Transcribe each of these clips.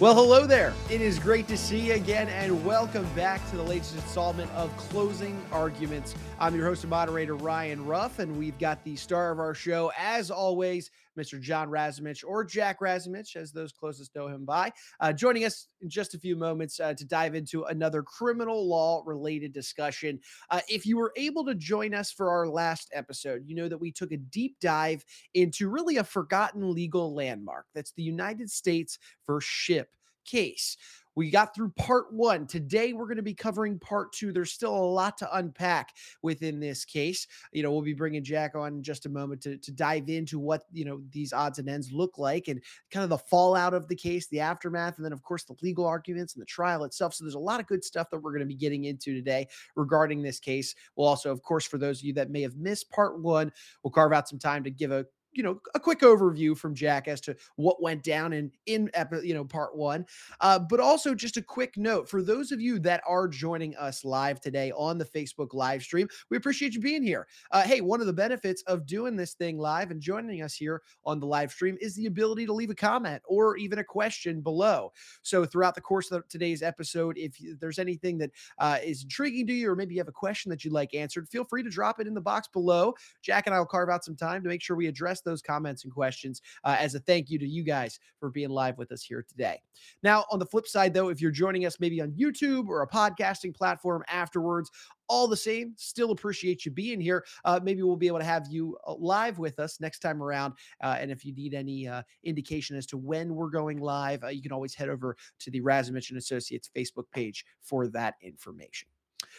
Well, hello there. It is great to see you again, and welcome back to the latest installment of Closing Arguments. I'm your host and moderator, Ryan Ruff, and we've got the star of our show, as always, Mr. John Razumich, or Jack Razumich, as those closest know him by, uh, joining us in just a few moments uh, to dive into another criminal law related discussion. Uh, if you were able to join us for our last episode, you know that we took a deep dive into really a forgotten legal landmark that's the United States versus shipp case. We got through part one. Today, we're going to be covering part two. There's still a lot to unpack within this case. You know, we'll be bringing Jack on in just a moment to, to dive into what, you know, these odds and ends look like and kind of the fallout of the case, the aftermath, and then, of course, the legal arguments and the trial itself. So there's a lot of good stuff that we're going to be getting into today regarding this case. We'll also, of course, for those of you that may have missed part one, we'll carve out some time to give a you know a quick overview from Jack as to what went down in in you know part one, uh, but also just a quick note for those of you that are joining us live today on the Facebook live stream. We appreciate you being here. Uh, hey, one of the benefits of doing this thing live and joining us here on the live stream is the ability to leave a comment or even a question below. So throughout the course of today's episode, if there's anything that uh, is intriguing to you, or maybe you have a question that you'd like answered, feel free to drop it in the box below. Jack and I will carve out some time to make sure we address those comments and questions uh, as a thank you to you guys for being live with us here today. Now, on the flip side, though, if you're joining us maybe on YouTube or a podcasting platform afterwards, all the same, still appreciate you being here. Uh, maybe we'll be able to have you uh, live with us next time around. Uh, and if you need any uh, indication as to when we're going live, uh, you can always head over to the Razumich and Associates Facebook page for that information.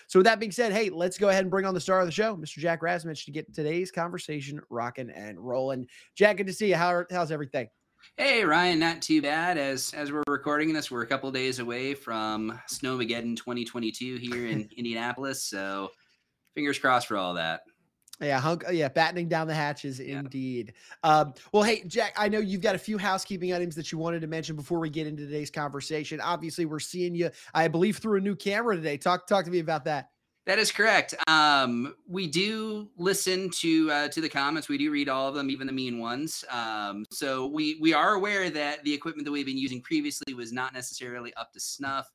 So, with that being said, hey, let's go ahead and bring on the star of the show, Mr. Jack Razumich, to get today's conversation rocking and rolling. Jack, good to see you. How, how's everything? Hey Ryan, not too bad. As as we're recording this, we're a couple days away from Snowmageddon 2022 here in Indianapolis. So, fingers crossed for all that. Yeah, hunk, yeah, battening down the hatches yeah. indeed. Um, well, hey, Jack, I know you've got a few housekeeping items that you wanted to mention before we get into today's conversation. Obviously, we're seeing you, I believe, through a new camera today. Talk talk to me about that. That is correct. Um, we do listen to uh, to the comments. We do read all of them, even the mean ones. Um, so we we are aware that the equipment that we've been using previously was not necessarily up to snuff.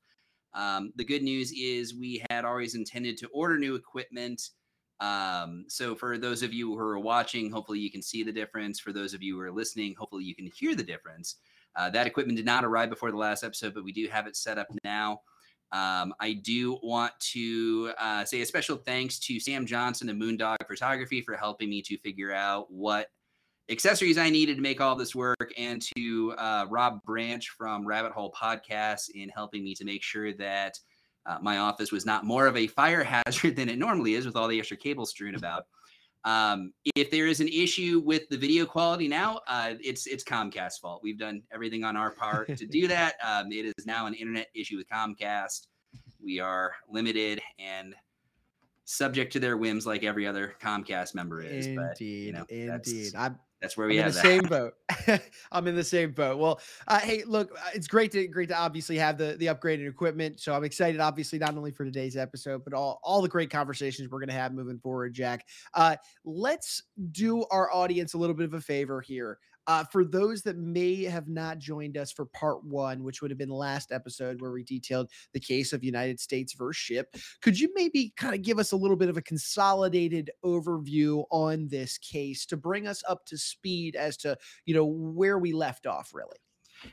Um, the good news is we had always intended to order new equipment. Um, so for those of you who are watching, hopefully you can see the difference. For those of you who are listening, hopefully you can hear the difference. Uh, that equipment did not arrive before the last episode, but we do have it set up now. Um, I do want to uh, say a special thanks to Sam Johnson and Moondog Photography for helping me to figure out what accessories I needed to make all this work, and to uh, Rob Branch from Rabbit Hole Podcast in helping me to make sure that uh, my office was not more of a fire hazard than it normally is with all the extra cables strewn about. Um, if there is an issue with the video quality now, uh, it's it's Comcast's fault. We've done everything on our part to do that. Um, it is now an internet issue with Comcast. We are limited and subject to their whims, like every other Comcast member is. Indeed, but, you know, indeed. I'm that's where we I'm have in the same boat. I'm in the same boat. Well, uh, hey, look, uh, it's great to great to obviously have the the upgraded equipment. So I'm excited, obviously, not only for today's episode, but all all the great conversations we're going to have moving forward. Jack, uh, let's do our audience a little bit of a favor here. Uh, for those that may have not joined us for part one, which would have been the last episode where we detailed the case of United States versus Shipp, could you maybe kind of give us a little bit of a consolidated overview on this case to bring us up to speed as to you know where we left off, really?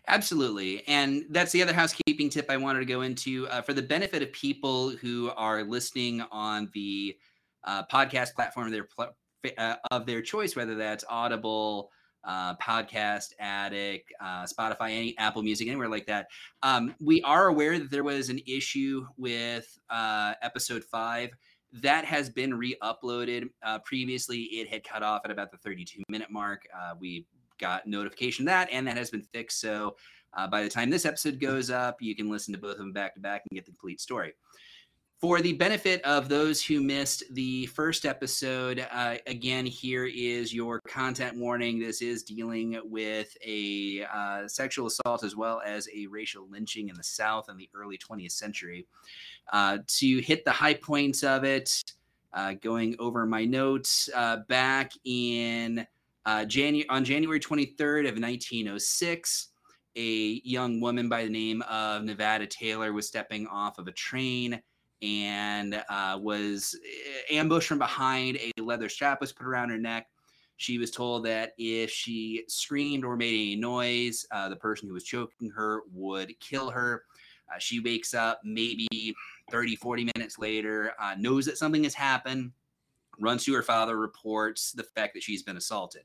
Absolutely. And that's the other housekeeping tip I wanted to go into uh, for the benefit of people who are listening on the uh, podcast platform of their, pl- uh, of their choice, whether that's Audible, uh, Podcast Addict, uh, Spotify, any Apple Music, anywhere like that. Um, we are aware that there was an issue with uh, episode five that has been re-uploaded. Uh, previously, it had cut off at about the 32 minute mark. Uh, we got notification that, and that has been fixed. So uh, by the time this episode goes up, you can listen to both of them back to back and get the complete story for the benefit of those who missed the first episode, uh, again, here is your content warning. This is dealing with a uh, sexual assault as well as a racial lynching in the South in the early 20th century. Uh, to hit the high points of it, uh, going over my notes, uh, back in uh, Janu- on January 23rd of 1906, a young woman by the name of Nevada Taylor was stepping off of a train and uh, was eh, ambushed from behind. A leather strap was put around her neck. She was told that if she screamed or made any noise, uh, the person who was choking her would kill her. Uh, she wakes up maybe 30, 40 minutes later, uh, knows that something has happened, runs to her father, reports the fact that she's been assaulted.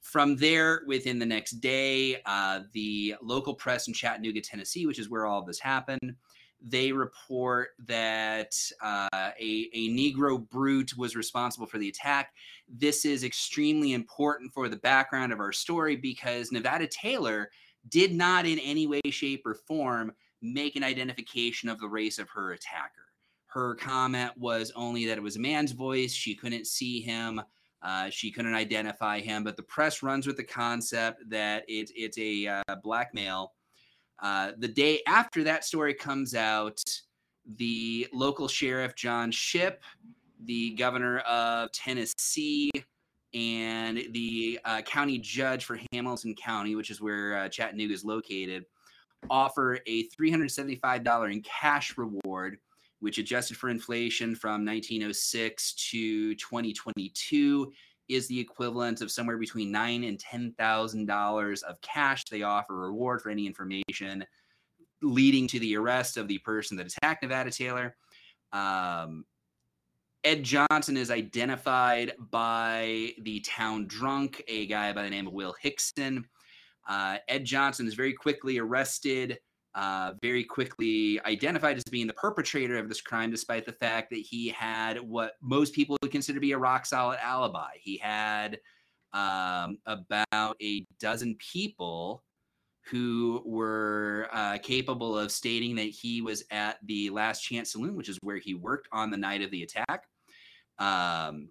From there, within the next day, uh, the local press in Chattanooga, Tennessee, which is where all of this happened, they report that uh, a, a Negro brute was responsible for the attack. This is extremely important for the background of our story because Nevada Taylor did not, in any way, shape, or form, make an identification of the race of her attacker. Her comment was only that it was a man's voice. She couldn't see him. Uh, she couldn't identify him, but the press runs with the concept that it, it's a uh, black male uh, the day after that story comes out, the local sheriff, John Shipp, the governor of Tennessee, and the uh, county judge for Hamilton County, which is where uh, Chattanooga is located, offer a $375 in cash reward, which adjusted for inflation from 1906 to 2022 is the equivalent of somewhere between nine and ten thousand dollars of cash. They offer a reward for any information leading to the arrest of the person that attacked Nevada Taylor. Um, Ed Johnson is identified by the town drunk, a guy by the name of Will Hickson. Uh, Ed Johnson is very quickly arrested uh, very quickly identified as being the perpetrator of this crime, despite the fact that he had what most people would consider to be a rock solid alibi. He had um, about a dozen people who were uh, capable of stating that he was at the Last Chance Saloon, which is where he worked on the night of the attack. Um,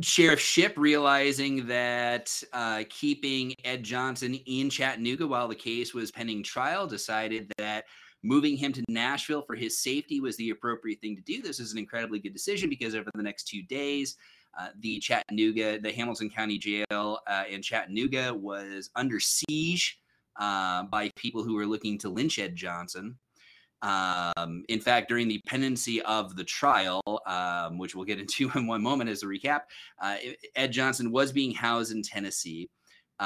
Sheriff Shipp realizing that uh, keeping Ed Johnson in Chattanooga while the case was pending trial decided that moving him to Nashville for his safety was the appropriate thing to do. This is an incredibly good decision because over the next two days, uh, the Chattanooga, the Hamilton County Jail uh, in Chattanooga was under siege uh, by people who were looking to lynch Ed Johnson. Um, in fact, during the pendency of the trial, um, which we'll get into in one moment as a recap, uh, Ed Johnson was being housed in Tennessee.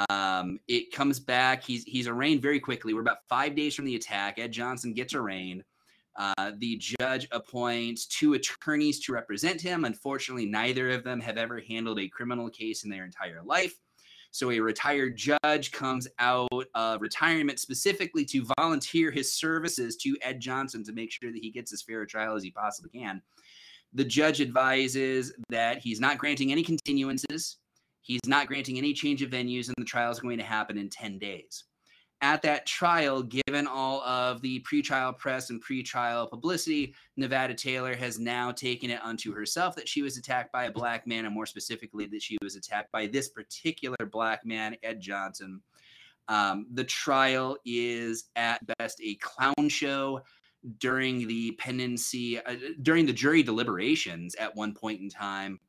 Um, it comes back. He's he's arraigned very quickly. We're about five days from the attack. Ed Johnson gets arraigned. Uh, the judge appoints two attorneys to represent him. Unfortunately, neither of them have ever handled a criminal case in their entire life. So a retired judge comes out of retirement specifically to volunteer his services to Ed Johnson to make sure that he gets as fair a trial as he possibly can. The judge advises that he's not granting any continuances, he's not granting any change of venues, and the trial is going to happen in 10 days at that trial, given all of the pretrial press and pretrial publicity, Nevada Taylor has now taken it unto herself that she was attacked by a black man, and more specifically, that she was attacked by this particular black man, Ed Johnson. Um, the trial is at best a clown show during the pendency, uh, during the jury deliberations at one point in time.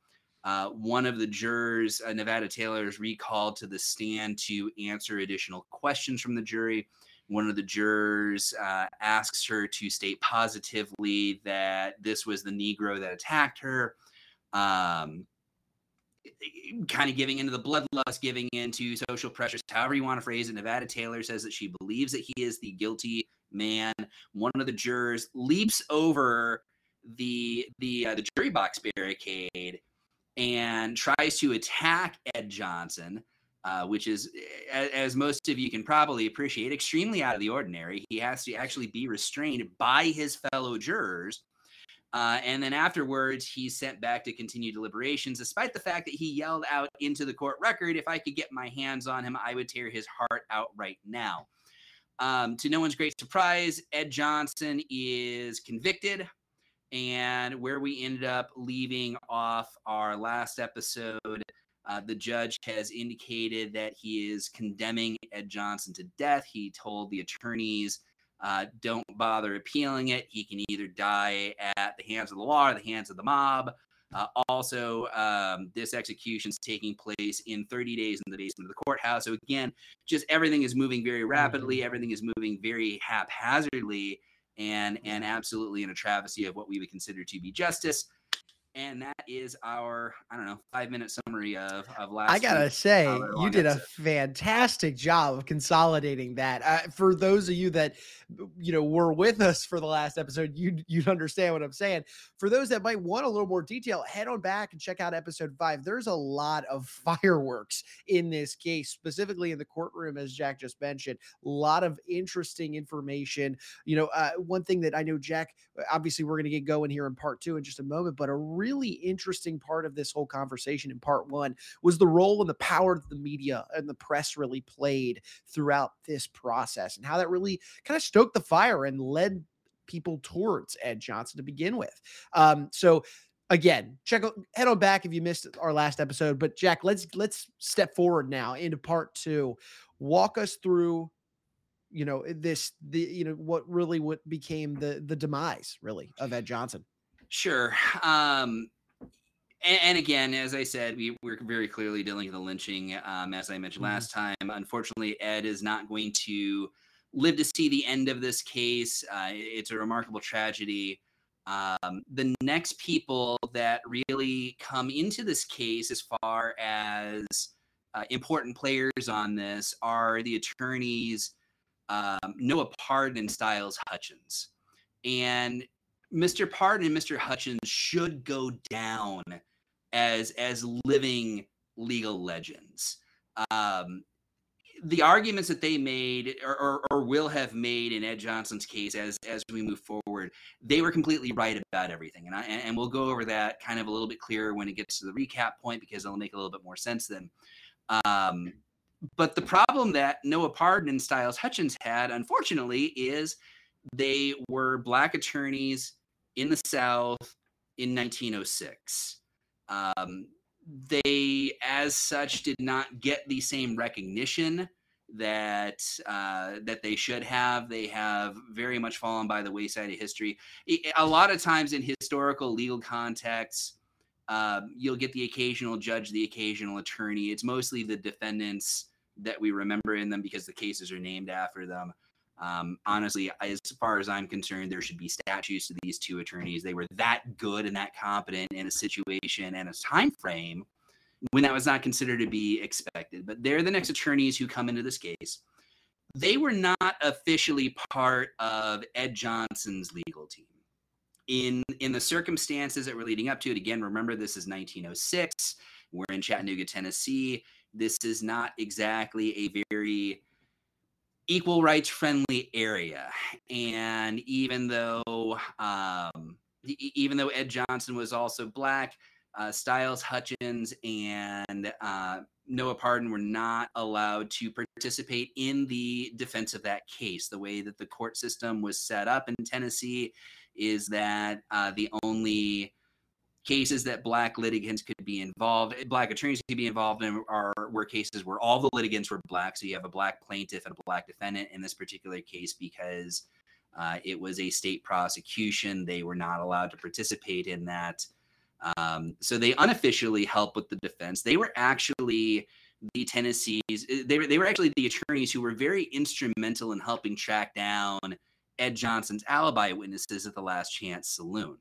Uh, one of the jurors, uh, Nevada Taylor, is recalled to the stand to answer additional questions from the jury. One of the jurors uh, asks her to state positively that this was the Negro that attacked her. Um, kind of giving into the bloodlust, giving into social pressures, however you want to phrase it. Nevada Taylor says that she believes that he is the guilty man. One of the jurors leaps over the the uh, the jury box barricade and tries to attack Ed Johnson, uh, which is, as most of you can probably appreciate, extremely out of the ordinary. He has to actually be restrained by his fellow jurors. Uh, and then afterwards, he's sent back to continue deliberations, despite the fact that he yelled out into the court record, If I could get my hands on him, I would tear his heart out right now. Um, to no one's great surprise, Ed Johnson is convicted and where we ended up leaving off our last episode, uh, the judge has indicated that he is condemning Ed Johnson to death. He told the attorneys, uh, don't bother appealing it. He can either die at the hands of the law or the hands of the mob. Uh, also, um, this execution is taking place in 30 days in the basement of the courthouse. So again, just everything is moving very rapidly. Mm-hmm. Everything is moving very haphazardly, and and absolutely in a travesty of what we would consider to be justice. And that is our, I don't know, five minute summary of of last. I gotta say, you did a fantastic job of consolidating that. Uh, for those of you that you know were with us for the last episode, you you'd understand what I'm saying. For those that might want a little more detail, head on back and check out episode five. There's a lot of fireworks in this case, specifically in the courtroom, as Jack just mentioned. A lot of interesting information. You know, uh, one thing that I know, Jack. Obviously, we're going to get going here in part two in just a moment, but a really interesting part of this whole conversation in part one was the role and the power that the media and the press really played throughout this process and how that really kind of stoked the fire and led people towards Ed Johnson to begin with. Um, so again, check head on back if you missed our last episode. But Jack, let's let's step forward now into part two. Walk us through you know this the you know what really what became the the demise really of Ed Johnson. Sure. Um, and, and again, as I said, we, we're very clearly dealing with the lynching. Um, as I mentioned Mhm. last time, unfortunately, Ed is not going to live to see the end of this case. Uh, it's a remarkable tragedy. Um, the next people that really come into this case, as far as uh, important players on this, are the attorneys um, Noah Parden and Styles Hutchins. And Mr. Parden and Mr. Hutchins should go down as as living legal legends. Um, the arguments that they made or, or, or will have made in Ed Johnson's case as as we move forward, they were completely right about everything, and I and, we'll go over that kind of a little bit clearer when it gets to the recap point because it'll make a little bit more sense then. Um, but the problem that Noah Parden and Styles Hutchins had, unfortunately, is they were black attorneys in the South in 1906. Um, they, as such, did not get the same recognition that uh, that they should have. They have very much fallen by the wayside of history. A lot of times in historical legal contexts, um, you'll get the occasional judge, the occasional attorney. It's mostly the defendants that we remember in them because the cases are named after them. Um, honestly, as far as I'm concerned, there should be statues to these two attorneys. They were that good and that competent in a situation and a time frame when that was not considered to be expected. But they're the next attorneys who come into this case. They were not officially part of Ed Johnson's legal team. In in the circumstances that were leading up to it, again, remember this is 1906. We're in Chattanooga, Tennessee. This is not exactly a very equal rights friendly area. And even though um, even though Ed Johnson was also black, uh, Styles Hutchins and uh, Noah Parden were not allowed to participate in the defense of that case. The way that the court system was set up in Tennessee is that uh, the only cases that black litigants could be involved, black attorneys could be involved in are were cases where all the litigants were black. So you have a black plaintiff and a black defendant in this particular case because uh, it was a state prosecution. They were not allowed to participate in that. Um, so they unofficially help with the defense. They were actually the Tennessee's. They were they were actually the attorneys who were very instrumental in helping track down Ed Johnson's alibi witnesses at the Last Chance Saloon.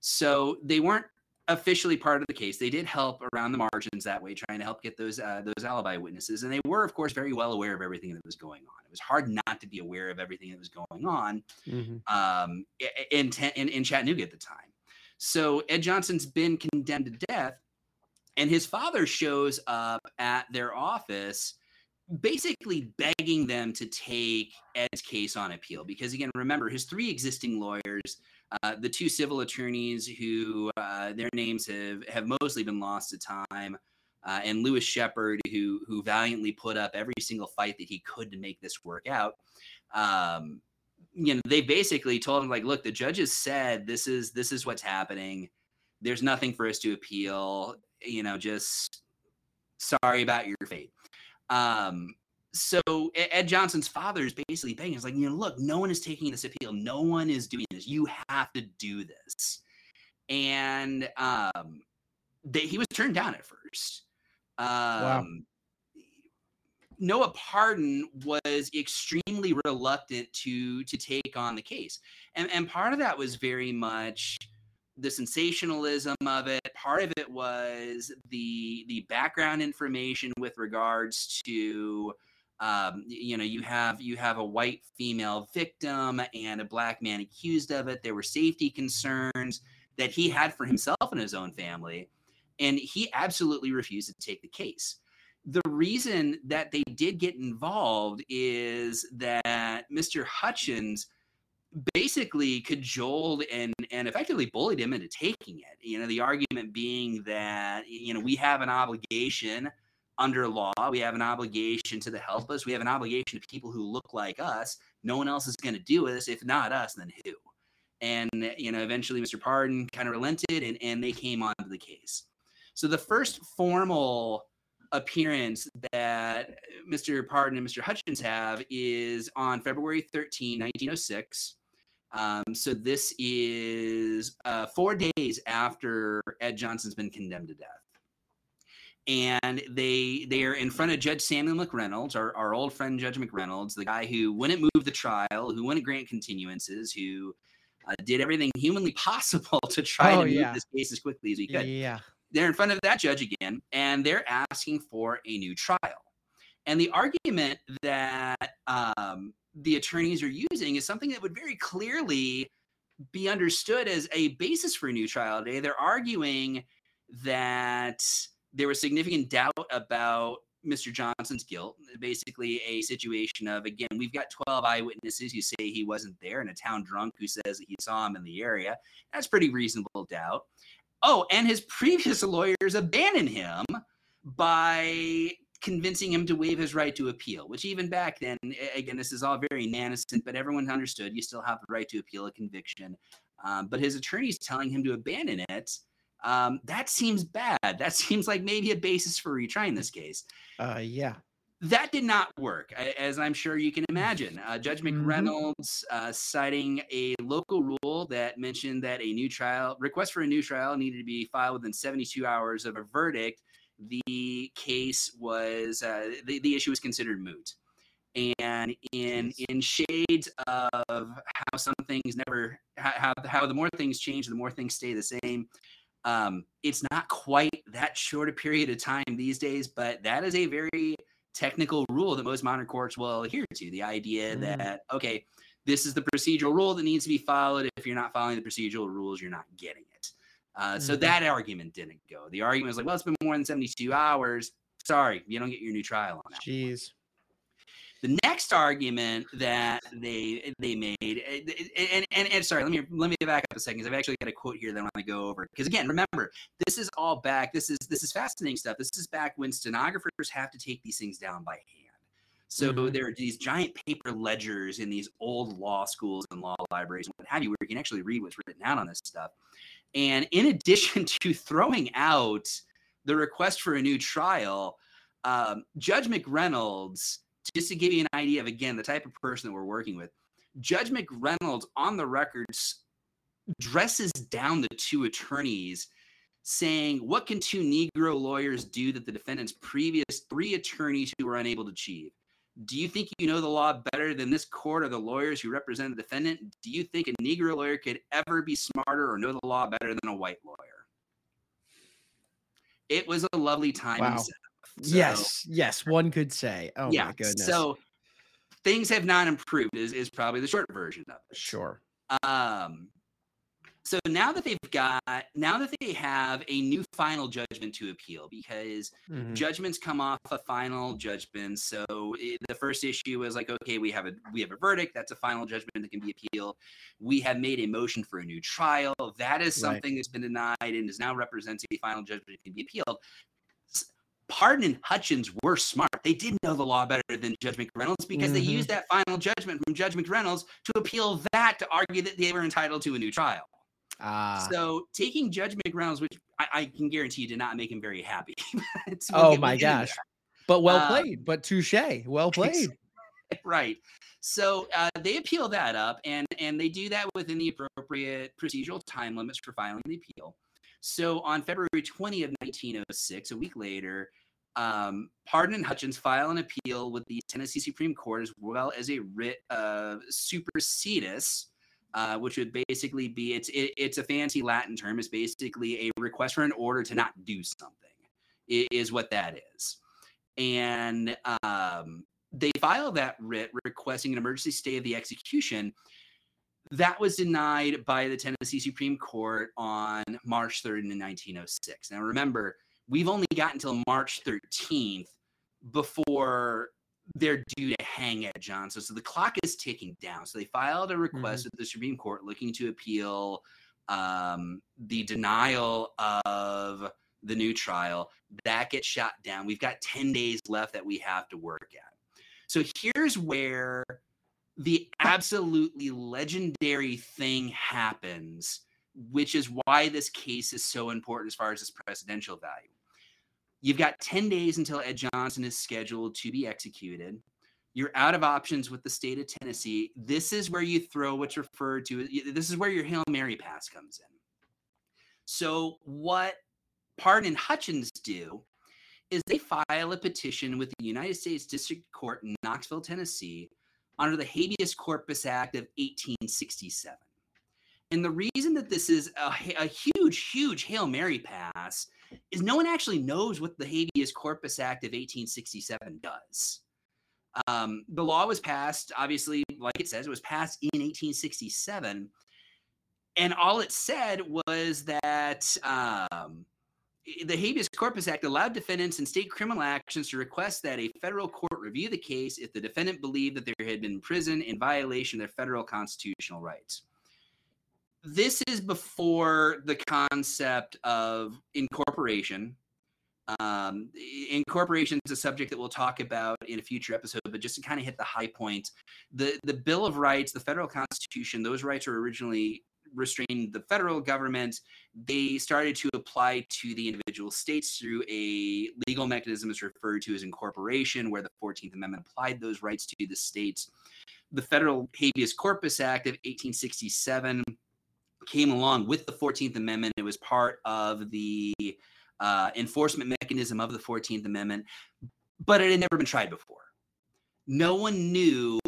So they weren't officially part of the case. They did help around the margins that way, trying to help get those uh, those alibi witnesses, and they were, of course, very well aware of everything that was going on. It was hard not to be aware of everything that was going on um, in, in in Chattanooga at the time. So Ed Johnson's been condemned to death, and his father shows up at their office, basically begging them to take Ed's case on appeal. Because again, remember his three existing lawyers, uh, the two civil attorneys who uh, their names have have mostly been lost to time. Uh, and Lewis Shepherd, who who valiantly put up every single fight that he could to make this work out, um, you know, they basically told him like, look, the judges said this is this is what's happening. There's nothing for us to appeal. You know, just sorry about your fate. Um, so Ed Johnson's father is basically begging. He's like, you know, look, no one is taking this appeal. No one is doing this. You have to do this. and um, they, he was turned down at first. Um, wow. Noah Parden was extremely reluctant to to take on the case, and and part of that was very much the sensationalism of it. Part of it was the the background information with regards to um, you know you have you have a white female victim and a black man accused of it. There were safety concerns that he had for himself and his own family, and he absolutely refused to take the case the reason that they did get involved is that Mr. Hutchins basically cajoled and and effectively bullied him into taking it. You know, the argument being that you know we have an obligation under law, we have an obligation to the helpless, we have an obligation to people who look like us. No one else is going to do this. If not us, then who? And you know, eventually Mr. Parden kind of relented, and and they came onto the case. So the first formal appearance that Mr. Parden and Mr. Hutchins have is on February 13, 1906. Um, so this is uh, four days after Ed Johnson's been condemned to death. And they they are in front of Judge Samuel McReynolds, our, our old friend Judge McReynolds, the guy who wouldn't move the trial, who wouldn't grant continuances, who uh, did everything humanly possible to try oh, to move yeah. this case as quickly as he could. Yeah they're in front of that judge again and they're asking for a new trial. And the argument that um, the attorneys are using is something that would very clearly be understood as a basis for a new trial today. They're arguing that there was significant doubt about Mr. Johnson's guilt. Basically, a situation of again, we've got 12 eyewitnesses who say he wasn't there, and a town drunk who says that he saw him in the area. That's pretty reasonable doubt. Oh, and his previous lawyers abandoned him by convincing him to waive his right to appeal, which even back then, again, this is all very nanoscent, but everyone understood you still have the right to appeal a conviction. Um, but his attorney's telling him to abandon it. Um, that seems bad. That seems like maybe a basis for retrying this case. Uh, yeah. That did not work, as I'm sure you can imagine. Uh, Judge mm-hmm. McReynolds, uh, citing a local rule that mentioned that a new trial request for a new trial needed to be filed within 72 hours of a verdict, the case was uh, the, the issue was considered moot. And in in shades of how some things never how how the more things change, the more things stay the same. Um, it's not quite that short a period of time these days, but that is a very technical rule that most modern courts will adhere to. The idea mm. that, okay, this is the procedural rule that needs to be followed. If you're not following the procedural rules, you're not getting it. Uh, mm. So that argument didn't go. The argument was like, well, it's been more than 72 hours. Sorry, you don't get your new trial on that. Jeez. The next argument that they they made, eh, and, and, and sorry, let me let me back up a second. Cause I've actually got a quote here that I want to go over because again, remember, this is all back. This is this is fascinating stuff. This is back when stenographers have to take these things down by hand. So mm-hmm. there are these giant paper ledgers in these old law schools and law libraries and what have you, where you can actually read what's written out on this stuff. And in addition to throwing out the request for a new trial, um, Judge McReynolds just to give you an idea of again the type of person that we're working with judge mcreynolds on the records dresses down the two attorneys saying what can two negro lawyers do that the defendant's previous three attorneys who were unable to achieve? Do you think you know the law better than this court or the lawyers who represent the defendant? Do you think a negro lawyer could ever be smarter or know the law better than a white lawyer? It was a lovely time wow. So, yes, yes, one could say. Oh yeah, my goodness. So things have not improved is, is probably the short version of it. Sure. Um so now that they've got now that they have a new final judgment to appeal because mm-hmm. judgments come off a final judgment so it, the first issue was like okay we have a we have a verdict that's a final judgment that can be appealed we have made a motion for a new trial that is something right. that's been denied and is now representing a final judgment that can be appealed Parden and Hutchins were smart. They didn't know the law better than Judge McReynolds because mm-hmm. they used that final judgment from Judge McReynolds to appeal that to argue that they were entitled to a new trial. Ah. So taking Judge McReynolds, which I, I, can guarantee you did not make him very happy. we'll oh my gosh. But well uh, played, but touche. Well played. right. So uh, they appeal that up, and and they do that within the appropriate procedural time limits for filing the appeal. So on February 20 of 1906, a week later, um, Parden and Hutchins file an appeal with the Tennessee Supreme Court as well as a writ of supersedeas, uh, which would basically be it's it, it's a fancy Latin term. It's basically a request for an order to not do something. Is what that is, and um, they file that writ requesting an emergency stay of the execution. That was denied by the Tennessee Supreme Court on March 3rd in 1906. Now, remember, we've only got until March 13th before they're due to hang Ed Johnson. So the clock is ticking down. So they filed a request mm-hmm. with the Supreme Court looking to appeal um, the denial of the new trial. That gets shot down. We've got 10 days left that we have to work at. So here's where the absolutely legendary thing happens, which is why this case is so important as far as its presidential value. You've got 10 days until Ed Johnson is scheduled to be executed. You're out of options with the state of Tennessee. This is where you throw what's referred to. This is where your Hail Mary pass comes in. So, what Parden and Hutchins do is they file a petition with the United States District Court in Knoxville, Tennessee, under the Habeas Corpus Act of 1867. And the reason that this is a, a, huge, huge Hail Mary pass is no one actually knows what the Habeas Corpus Act of 1867 does. Um, the law was passed, obviously, like it says, it was passed in 1867. And all it said was that um, the Habeas Corpus Act allowed defendants in state criminal actions to request that a federal court review the case if the defendant believed that there had been prison in violation of their federal constitutional rights. This is before the concept of incorporation. Um, incorporation is a subject that we'll talk about in a future episode, but just to kind of hit the high point, the the Bill of Rights, the federal constitution, those rights were originally restrain the federal government, they started to apply to the individual states through a legal mechanism is referred to as incorporation, where the 14th Amendment applied those rights to the states. The Federal Habeas Corpus Act of 1867 came along with the 14th Amendment. It was part of the uh, enforcement mechanism of the 14th Amendment, but it had never been tried before. No one knew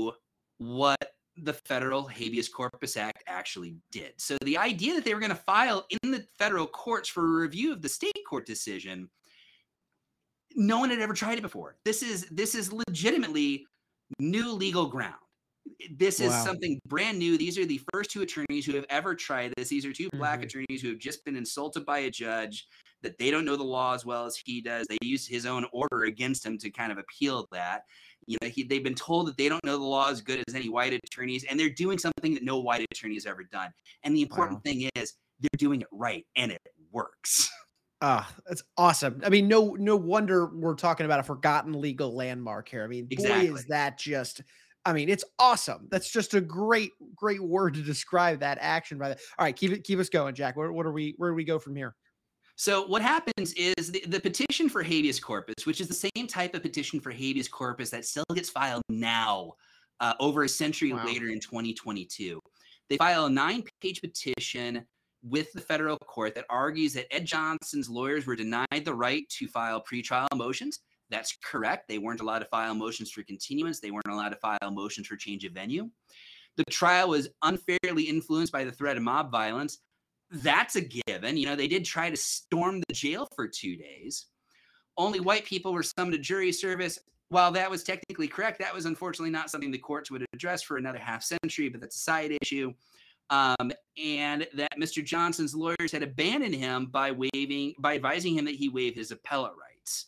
what the federal habeas corpus act actually did. So the idea that they were going to file in the federal courts for a review of the state court decision no one had ever tried it before. This is this is legitimately new legal ground. This is wow. something brand new. These are the first two attorneys who have ever tried this. These are 2 black mm-hmm. attorneys who have just been insulted by a judge that they don't know the law as well as he does. They use his own order against him to kind of appeal that. You know, he, they've been told that they don't know the law as good as any white attorneys, and they're doing something that no white attorney has ever done. And the important wow. thing is, they're doing it right, and it works. Ah, that's awesome. I mean, no, no wonder we're talking about a forgotten legal landmark here. I mean, exactly. boy, is that just I mean, it's awesome. That's just a great, great word to describe that action by the all right, keep it keep us going, Jack. Where, what are we where do we go from here? So what happens is the, the, petition for habeas corpus, which is the same type of petition for habeas corpus that still gets filed now, uh, over a century wow. later in 2022. They file a nine-page petition with the federal court that argues that Ed Johnson's lawyers were denied the right to file pretrial motions. That's correct. They weren't allowed to file motions for continuance. They weren't allowed to file motions for change of venue. The trial was unfairly influenced by the threat of mob violence that's a given. You know, they did try to storm the jail for two days. Only white people were summoned to jury service. While that was technically correct, that was unfortunately not something the courts would address for another half century, but that's a side issue. Um, and that Mr. Johnson's lawyers had abandoned him by waiving, by advising him that he waive his appellate rights.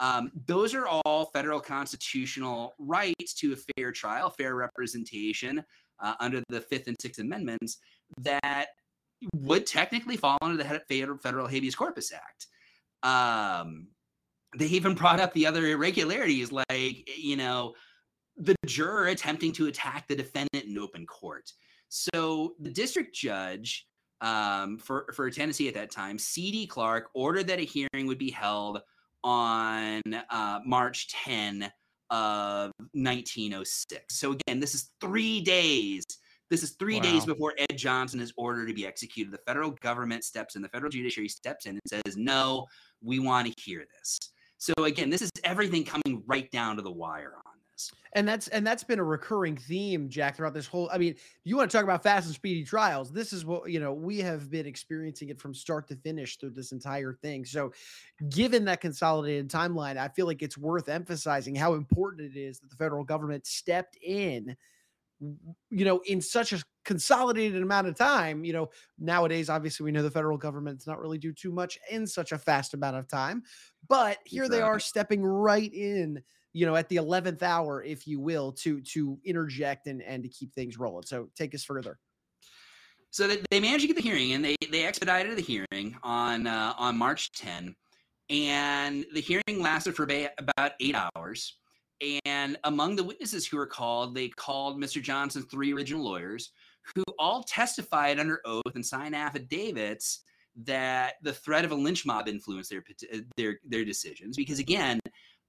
Um, those are all federal constitutional rights to a fair trial, fair representation uh, under the Fifth and Sixth Amendments that would technically fall under the Federal Habeas Corpus Act. Um, they even brought up the other irregularities, like you know, the juror attempting to attack the defendant in open court. So the district judge um, for for Tennessee at that time, C.D. Clark, ordered that a hearing would be held on uh, March 10 of 1906. So again, this is three days. This is three wow. days before Ed Johnson is ordered to be executed. The federal government steps in, the federal judiciary steps in and says, no, we want to hear this. So again, this is everything coming right down to the wire on this. And that's and that's been a recurring theme, Jack, throughout this whole. I mean, you want to talk about fast and speedy trials. This is what you know, we have been experiencing it from start to finish through this entire thing. So given that consolidated timeline, I feel like it's worth emphasizing how important it is that the federal government stepped in you know, in such a consolidated amount of time, you know, nowadays, obviously, we know the federal government's not really do too much in such a fast amount of time, but here they are stepping right in, you know, at the 11th hour, if you will, to, to interject and, and to keep things rolling. So take us further. So they, they managed to get the hearing and they, they expedited the hearing on, uh, on March 10 and the hearing lasted for about eight hours. And among the witnesses who were called, they called Mr. Johnson's three original lawyers, who all testified under oath and signed affidavits that the threat of a lynch mob influenced their their their decisions. Because again,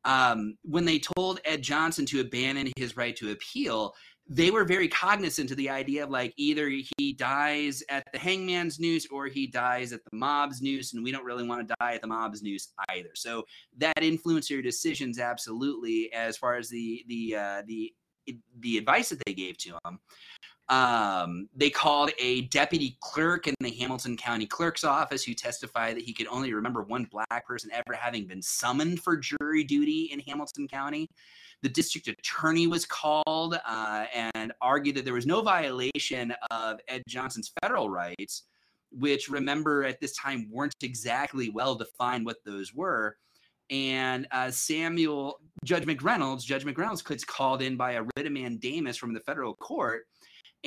um, when they told Ed Johnson to abandon his right to appeal, they were very cognizant of the idea of like either he dies at the hangman's noose or he dies at the mob's noose and we don't really want to die at the mob's noose either. So that influenced your decisions absolutely as far as the the uh, the the advice that they gave to him um, they called a deputy clerk in the Hamilton County Clerk's office who testified that he could only remember one black person ever having been summoned for jury duty in Hamilton County. The district attorney was called uh, and argued that there was no violation of Ed Johnson's federal rights, which remember at this time weren't exactly well defined what those were. And uh, Samuel, Judge McReynolds, Judge McReynolds gets called in by a writ of mandamus from the federal court.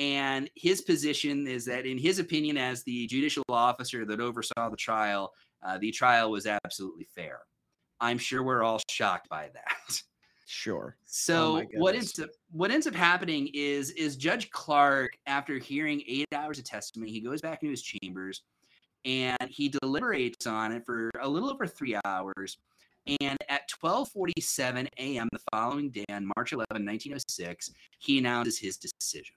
And his position is that, in his opinion, as the judicial officer that oversaw the trial, uh, the trial was absolutely fair. I'm sure we're all shocked by that. Sure. So oh what ends up what ends up happening is is Judge Clark, after hearing eight hours of testimony, he goes back into his chambers and he deliberates on it for a little over three hours. And at 12:47 a.m. the following day, on March 11, 1906, he announces his decision.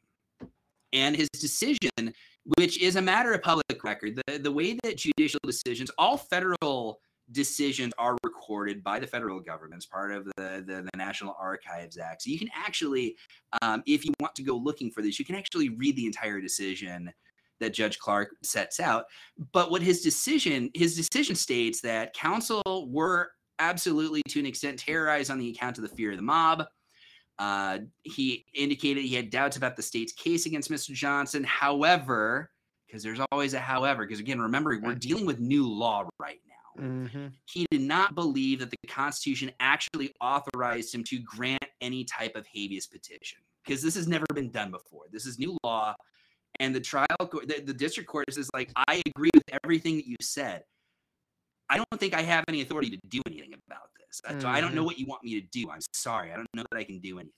And his decision, which is a matter of public record, the, the way that judicial decisions, all federal decisions are recorded by the federal government as part of the, the, the National Archives Act. So you can actually, um, if you want to go looking for this, you can actually read the entire decision that Judge Clark sets out. But what his decision, his decision states that counsel were absolutely to an extent terrorized on the account of the fear of the mob. Uh, he indicated he had doubts about the state's case against Mr. Johnson. However, because there's always a however, because again, remember, we're dealing with new law right now. Mm-hmm. He did not believe that the Constitution actually authorized him to grant any type of habeas petition because this has never been done before. This is new law. And the trial court, the, the district court is like, I agree with everything that you said. I don't think I have any authority to do anything about So I don't know mm-hmm. what you want me to do. I'm sorry. I don't know that I can do anything.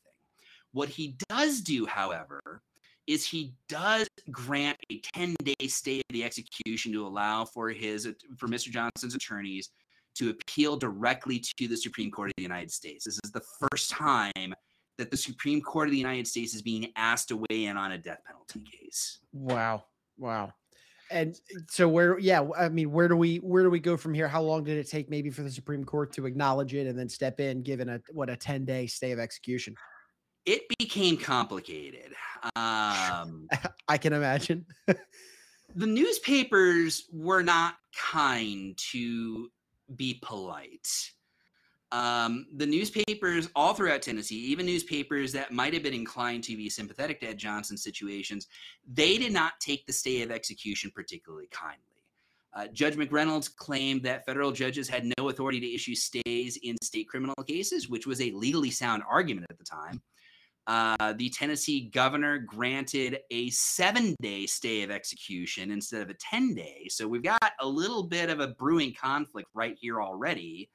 What he does do, however, is he does grant a 10 day stay of the execution to allow for his for Mr. Johnson's attorneys to appeal directly to the Supreme Court of the United States. This is the first time that the Supreme Court of the United States is being asked to weigh in on a death penalty case. Wow. Wow. And so where yeah, I mean where do we where do we go from here? How long did it take maybe for the Supreme Court to acknowledge it and then step in given a what a 10-day stay of execution? it became complicated. Um, I can imagine. the newspapers were not kind to be polite. Um, the newspapers all throughout Tennessee, even newspapers that might have been inclined to be sympathetic to Ed Johnson's situations, they did not take the stay of execution particularly kindly. Uh, Judge McReynolds claimed that federal judges had no authority to issue stays in state criminal cases, which was a legally sound argument at the time. Uh, the Tennessee governor granted a seven day stay of execution instead of a 10 day. So we've got a little bit of a brewing conflict right here already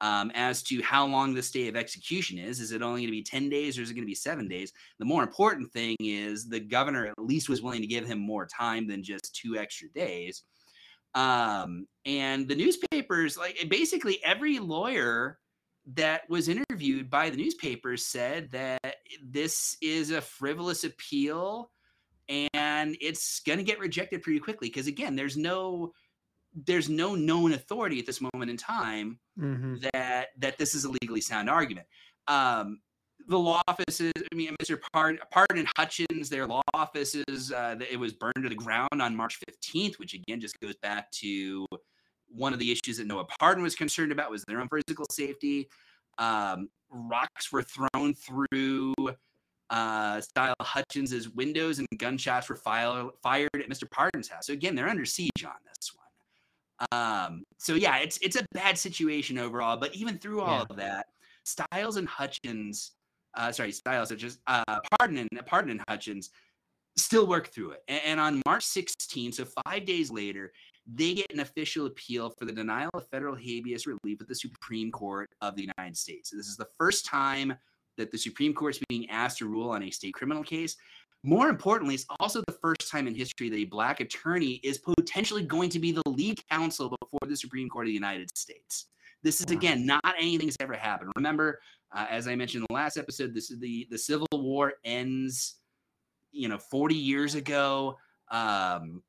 um, as to how long the stay of execution is. Is it only going to be 10 days or is it going to be seven days? The more important thing is the governor at least was willing to give him more time than just two extra days. Um, and the newspapers, like basically every lawyer that was interviewed by the newspapers said that this is a frivolous appeal and it's going to get rejected pretty quickly because again there's no there's no known authority at this moment in time mm-hmm. that that this is a legally sound argument um, the law offices i mean mr parden, parden hutchins their law offices uh, it was burned to the ground on march 15th which again just goes back to one of the issues that noah parden was concerned about was their own physical safety um, rocks were thrown through uh, style Hutchins's windows and gunshots were fired at Mr. Parden's house. So again, they're under siege on this. Um, so yeah, it's it's a bad situation overall. But even through all yeah. of that, Styles and Hutchins, uh, sorry, Styles Stiles, just uh, Parden and Parden and Hutchins still work through it. And, and on March 16, so five days later, they get an official appeal for the denial of federal habeas relief at the Supreme Court of the United States. This is the first time that the Supreme Court is being asked to rule on a state criminal case. More importantly, it's also the first time in history that a black attorney is potentially going to be the lead counsel before the Supreme Court of the United States. This is again not anything that's ever happened. Remember, uh, as I mentioned in the last episode, this is the the Civil War ends, you know, 40 years ago. Um,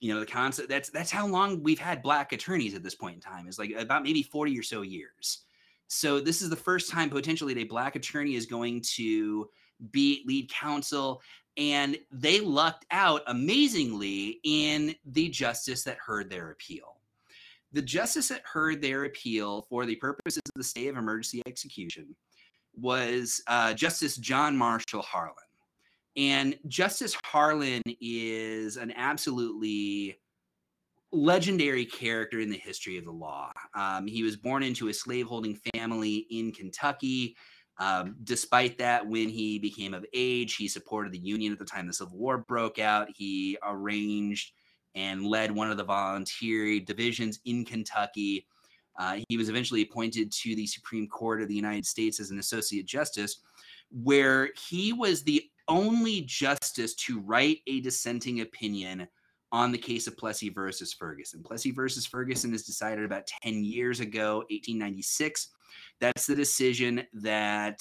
you know, the concept that's that's how long we've had black attorneys at this point in time is like about maybe 40 or so years. So this is the first time potentially a black attorney is going to be lead counsel. And they lucked out amazingly in the justice that heard their appeal. The justice that heard their appeal for the purposes of the stay of emergency execution was uh, Justice John Marshall Harlan. And Justice Harlan is an absolutely legendary character in the history of the law. Um, he was born into a slaveholding family in Kentucky. Um, despite that, when he became of age, he supported the Union at the time the Civil War broke out. He arranged and led one of the volunteer divisions in Kentucky. Uh, he was eventually appointed to the Supreme Court of the United States as an associate justice, where he was the only justice to write a dissenting opinion on the case of Plessy versus Ferguson. Plessy versus Ferguson is decided about 10 years ago, 1896. That's the decision that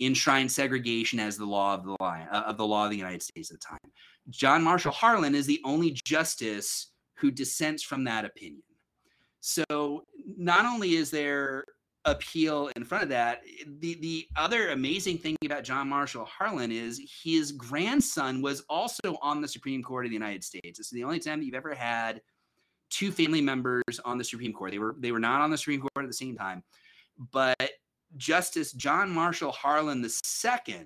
enshrined segregation as the law of the law uh, of the law of the United States at the time. John Marshall Harlan is the only justice who dissents from that opinion. So not only is there appeal in front of that. The the other amazing thing about John Marshall Harlan is his grandson was also on the Supreme Court of the United States. It's the only time that you've ever had two family members on the Supreme Court. They were they were not on the Supreme Court at the same time, but Justice John Marshall Harlan II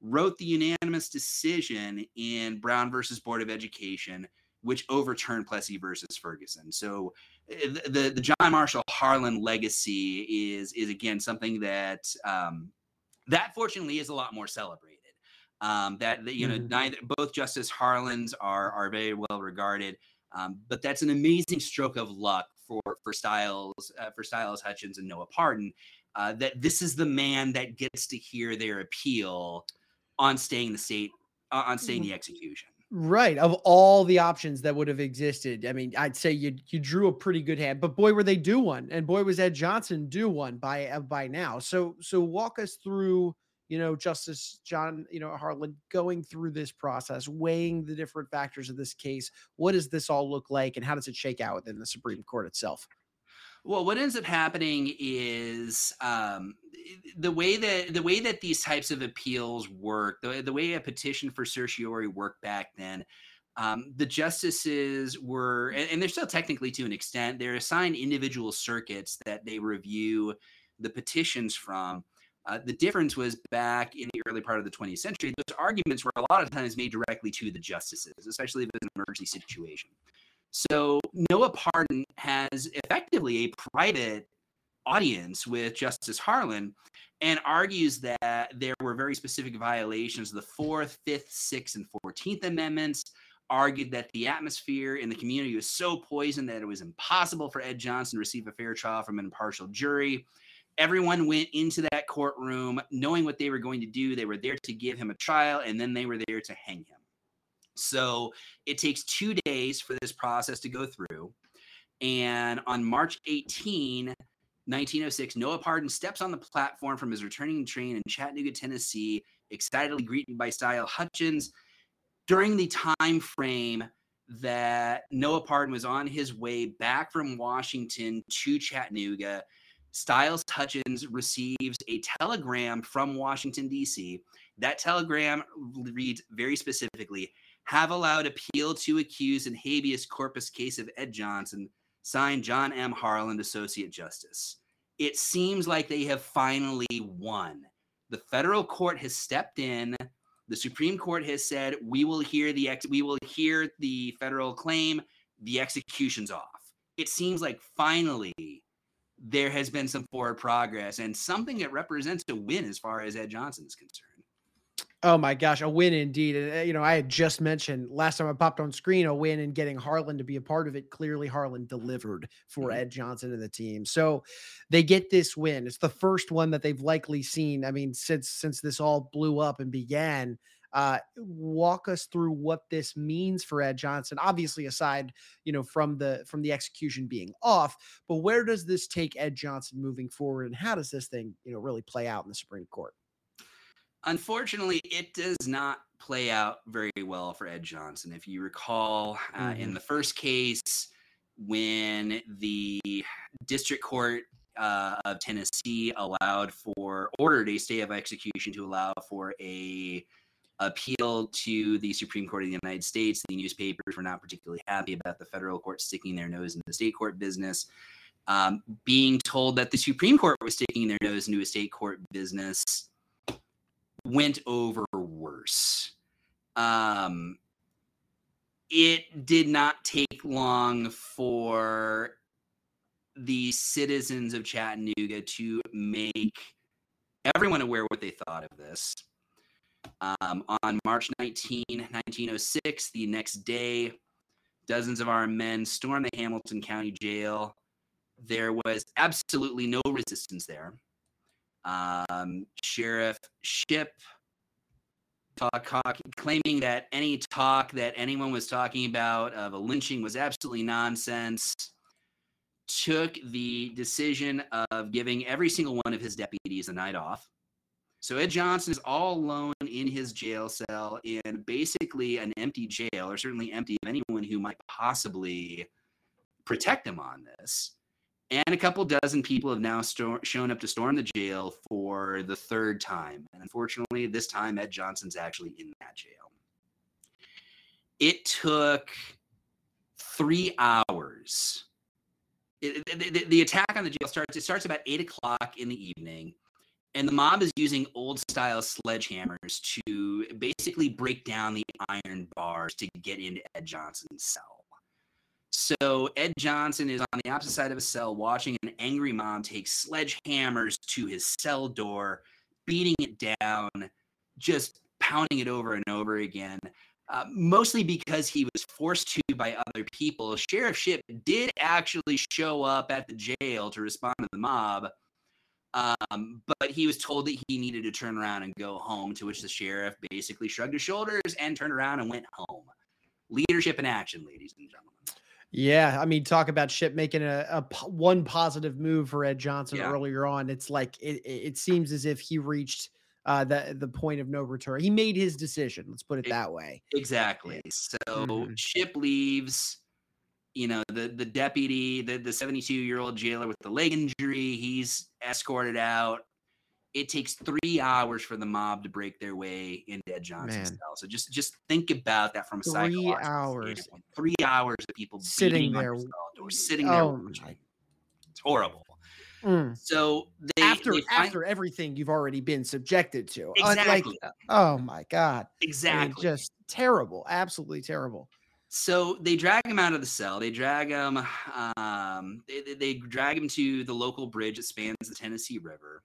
wrote the unanimous decision in Brown versus Board of Education, which overturned Plessy versus Ferguson. So the the John Marshall Harlan legacy is is again something that um, that fortunately is a lot more celebrated. Um, that, that you know, mm-hmm. neither both Justice Harlans are are very well regarded, um, but that's an amazing stroke of luck for for Styles uh, for Styles Hutchins and Noah Parden. Uh, that this is the man that gets to hear their appeal on staying the state uh, on staying mm-hmm. the execution. Right. Of all the options that would have existed, I mean, I'd say you you drew a pretty good hand, but boy, were they due one, and boy, was Ed Johnson due one by uh, by now. So so walk us through, you know, Justice John, you know, Harlan going through this process, weighing the different factors of this case. What does this all look like, and how does it shake out within the Supreme Court itself? Well, what ends up happening is um, the way that the way that these types of appeals work, the, the way a petition for certiorari worked back then. Um, the justices were, and, and they're still technically to an extent, they're assigned individual circuits that they review the petitions from. Uh, the difference was back in the early part of the 20th century, those arguments were a lot of times made directly to the justices, especially if it's an emergency situation. So Noah Parden has effectively a private audience with Justice Harlan and argues that there were very specific violations of the Fourth, Fifth, Sixth, and Fourteenth Amendments. Argued that the atmosphere in the community was so poisoned that it was impossible for Ed Johnson to receive a fair trial from an impartial jury. Everyone went into that courtroom knowing what they were going to do. They were there to give him a trial, and then they were there to hang him. So it takes two days for this process to go through. And on March 18, 1906, Noah Parden steps on the platform from his returning train in Chattanooga, Tennessee, excitedly greeted by Style Hutchins. During the time frame that Noah Parden was on his way back from Washington to Chattanooga, Styles Hutchins receives a telegram from Washington, D.C. That telegram reads very specifically have allowed appeal to accused in habeas corpus case of Ed Johnson, signed John M. Harlan, Associate Justice. It seems like they have finally won. The federal court has stepped in. The Supreme Court has said we will hear the ex- we will hear the federal claim. The execution's off. It seems like finally there has been some forward progress and something that represents a win as far as Ed Johnson is concerned. Oh my gosh, a win indeed. And, uh, you know, I had just mentioned last time I popped on screen a win and getting Harlan to be a part of it. Clearly, Harlan delivered for mm-hmm. Ed Johnson and the team. So they get this win. It's the first one that they've likely seen. I mean, since since this all blew up and began. Uh, walk us through what this means for Ed Johnson. Obviously, aside, you know, from the from the execution being off, but where does this take Ed Johnson moving forward, and how does this thing, you know, really play out in the Supreme Court? Unfortunately, it does not play out very well for Ed Johnson. If you recall, uh, mm-hmm. in the first case, when the district court uh, of Tennessee allowed for ordered a stay of execution to allow for a appeal to the Supreme Court of the United States. The newspapers were not particularly happy about the federal court sticking their nose in the state court business. Um, being told that the Supreme Court was sticking their nose into a state court business went over worse. Um, it did not take long for the citizens of Chattanooga to make everyone aware what they thought of this. Um, on March 19, 1906, the next day, dozens of our men stormed the Hamilton County Jail. There was absolutely no resistance there. Um, Sheriff Shipp talk, talk, claiming that any talk that anyone was talking about of a lynching was absolutely nonsense. Took the decision of giving every single one of his deputies a night off. So Ed Johnson is all alone in his jail cell in basically an empty jail, or certainly empty of anyone who might possibly protect him on this and a couple dozen people have now sto- shown up to storm the jail for the third time. And unfortunately, this time Ed Johnson's actually in that jail. It took three hours. It, the, the attack on the jail starts. It starts about eight o'clock in the evening, and the mob is using old style sledgehammers to basically break down the iron bars to get into Ed Johnson's cell. So Ed Johnson is on the opposite side of a cell watching an angry mom take sledgehammers to his cell door, beating it down, just pounding it over and over again. Uh, mostly because he was forced to by other people. Sheriff Shipp did actually show up at the jail to respond to the mob, um, but he was told that he needed to turn around and go home, to which the sheriff basically shrugged his shoulders and turned around and went home. Leadership in action, ladies and gentlemen. Yeah, I mean, talk about shipp making a, a one positive move for Ed Johnson yeah. earlier on. It's like it, it seems as if he reached uh, the the point of no return. He made his decision. Let's put it, that way. Exactly. So mm-hmm. Shipp leaves. You know the the deputy, the the seventy two year old jailer with the leg injury. He's escorted out it takes three hours for the mob to break their way into Ed Johnson's Man. cell. So just just think about that from a three hours, standpoint. three hours of people sitting there, or sitting there. Oh it's horrible. Mm. So they, after they find, after everything you've already been subjected to, exactly. Like, oh my god, exactly, I mean, just terrible, absolutely terrible. So they drag him out of the cell. They drag him. Um, they, they drag him to the local bridge that spans the Tennessee River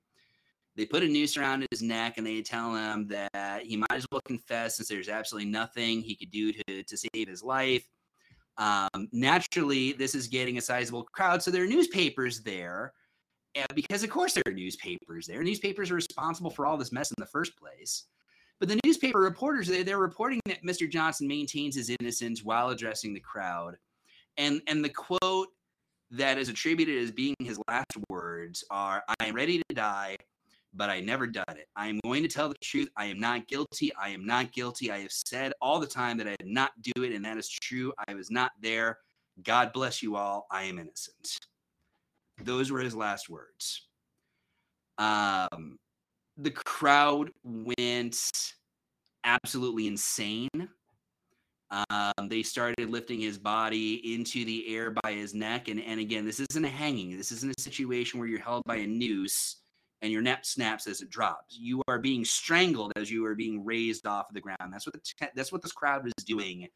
they put a noose around his neck and they tell him that he might as well confess since there's absolutely nothing he could do to, to save his life. Um, naturally, this is getting a sizable crowd, so there are newspapers there. And because of course there are newspapers there. Newspapers are responsible for all this mess in the first place. But the newspaper reporters, they, they're reporting that Mr. Johnson maintains his innocence while addressing the crowd. And and the quote that is attributed as being his last words are I am ready to die, but I never done it. I am going to tell the truth. I am not guilty. I am not guilty. I have said all the time that I did not do it, and that is true. I was not there. God bless you all. I am innocent. Those were his last words. Um, the crowd went absolutely insane. Um, they started lifting his body into the air by his neck. And, and again, this isn't a hanging. This isn't a situation where you're held by a noose and your neck snaps as it drops. You are being strangled as you are being raised off of the ground. That's what the te- that's what this crowd was doing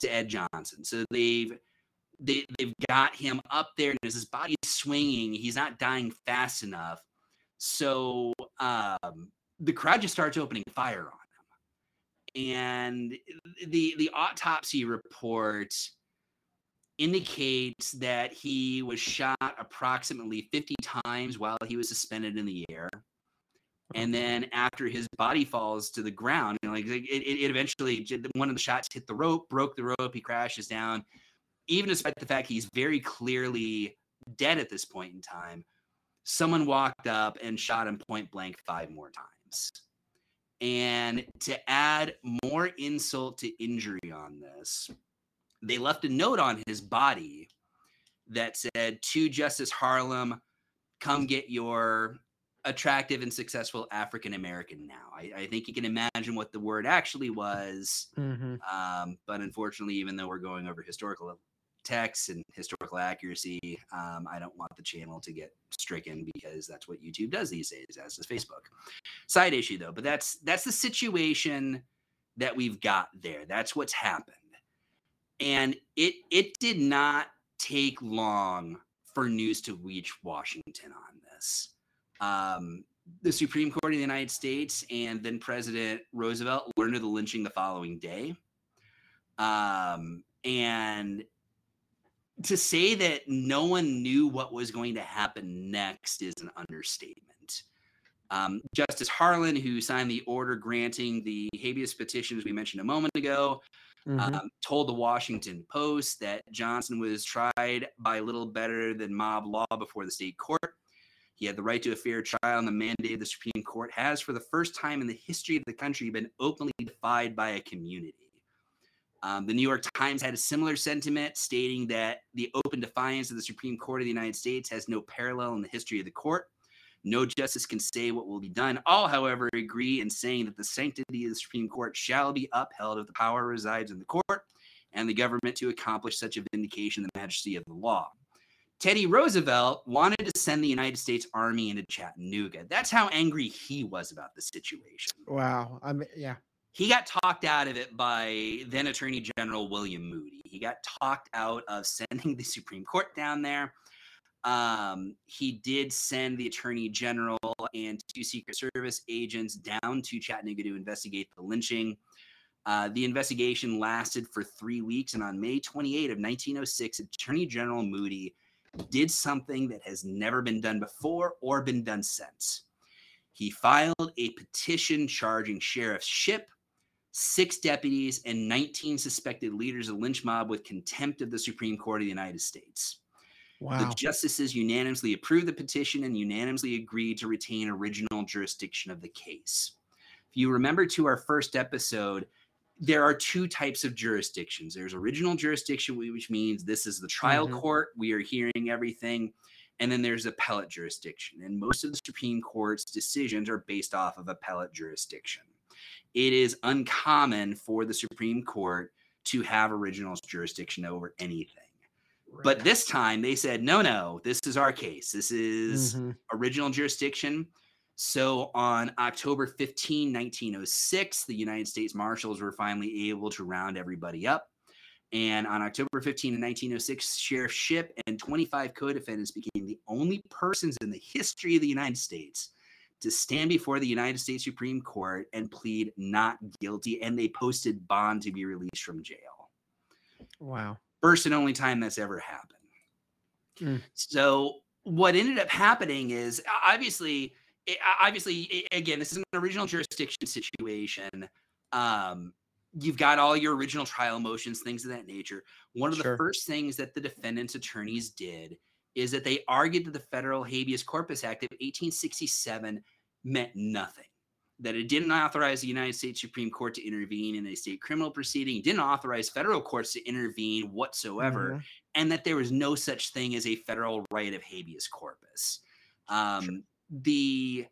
to Ed Johnson. So they've they, they've got him up there, and as his body is swinging, he's not dying fast enough. So um, the crowd just starts opening fire on him, and the the autopsy report indicates that he was shot approximately 50 times while he was suspended in the air. And then after his body falls to the ground you know, like it, it eventually one of the shots hit the rope broke the rope he crashes down. Even despite the fact he's very clearly dead at this point in time someone walked up and shot him point blank five more times. And to add more insult to injury on this, they left a note on his body that said, To Justice Harlan, come get your attractive and successful African American now. I, I, think you can imagine what the word actually was. Mm-hmm. Um, but unfortunately, even though we're going over historical texts and historical accuracy. Um, I don't want the channel to get stricken because that's what YouTube does these days, as does Facebook. Side issue though, but that's that's the situation that we've got there. That's what's happened, and it it did not take long for news to reach Washington on this. Um, the Supreme Court of the United States and then President Roosevelt learned of the lynching the following day. Um, and to say that no one knew what was going to happen next is an understatement. Um, Justice Harlan, who signed the order granting the habeas petitions we mentioned a moment ago, mm-hmm. um, told the Washington Post that Johnson was tried by little better than mob law before the state court. He had the right to a fair trial, and the mandate of the Supreme Court has, for the first time in the history of the country, been openly defied by a community. Um, the New York Times had a similar sentiment, stating that the open defiance of the Supreme Court of the United States has no parallel in the history of the court. No justice can say what will be done. All, however, agree in saying that the sanctity of the Supreme Court shall be upheld if the power resides in the court and the government to accomplish such a vindication of the majesty of the law. Teddy Roosevelt wanted to send the United States Army into Chattanooga. That's how angry he was about the situation. Wow. I mean, yeah he got talked out of it by then Attorney General William Moody. He got talked out of sending the Supreme Court down there. Um, he did send the Attorney General and two Secret Service agents down to Chattanooga to investigate the lynching. Uh, the investigation lasted for three weeks, and on May 28 of 1906, Attorney General Moody did something that has never been done before or been done since. He filed a petition charging Sheriff Shipp, six deputies, and 19 suspected leaders of the lynch mob with contempt of the Supreme Court of the United States. Wow. The justices unanimously approved the petition and unanimously agreed to retain original jurisdiction of the case. If you remember to our first episode, there are two types of jurisdictions. There's original jurisdiction, which means this is the trial mm-hmm. court. We are hearing everything. And then there's appellate jurisdiction. And most of the Supreme Court's decisions are based off of appellate jurisdiction it is uncommon for the Supreme Court to have original jurisdiction over anything. Right. But this time they said, no, no, this is our case. This is mm-hmm. original jurisdiction. So on October 15, 1906, the United States Marshals were finally able to round everybody up. And on October 15, 1906, Sheriff Shipp and 25 co defendants became the only persons in the history of the United States to stand before the United States Supreme Court and plead not guilty, and they posted bond to be released from jail. Wow. First and only time that's ever happened. Mm. So, what ended up happening is obviously, obviously, again, this is an original jurisdiction situation. Um, you've got all your original trial motions, things of that nature. One of Sure. the first things that the defendant's attorneys did is that they argued that the Federal Habeas Corpus Act of 1867 meant nothing. That it didn't authorize the United States Supreme Court to intervene in a state criminal proceeding, didn't authorize federal courts to intervene whatsoever, Mhm. and that there was no such thing as a federal right of habeas corpus. Um, The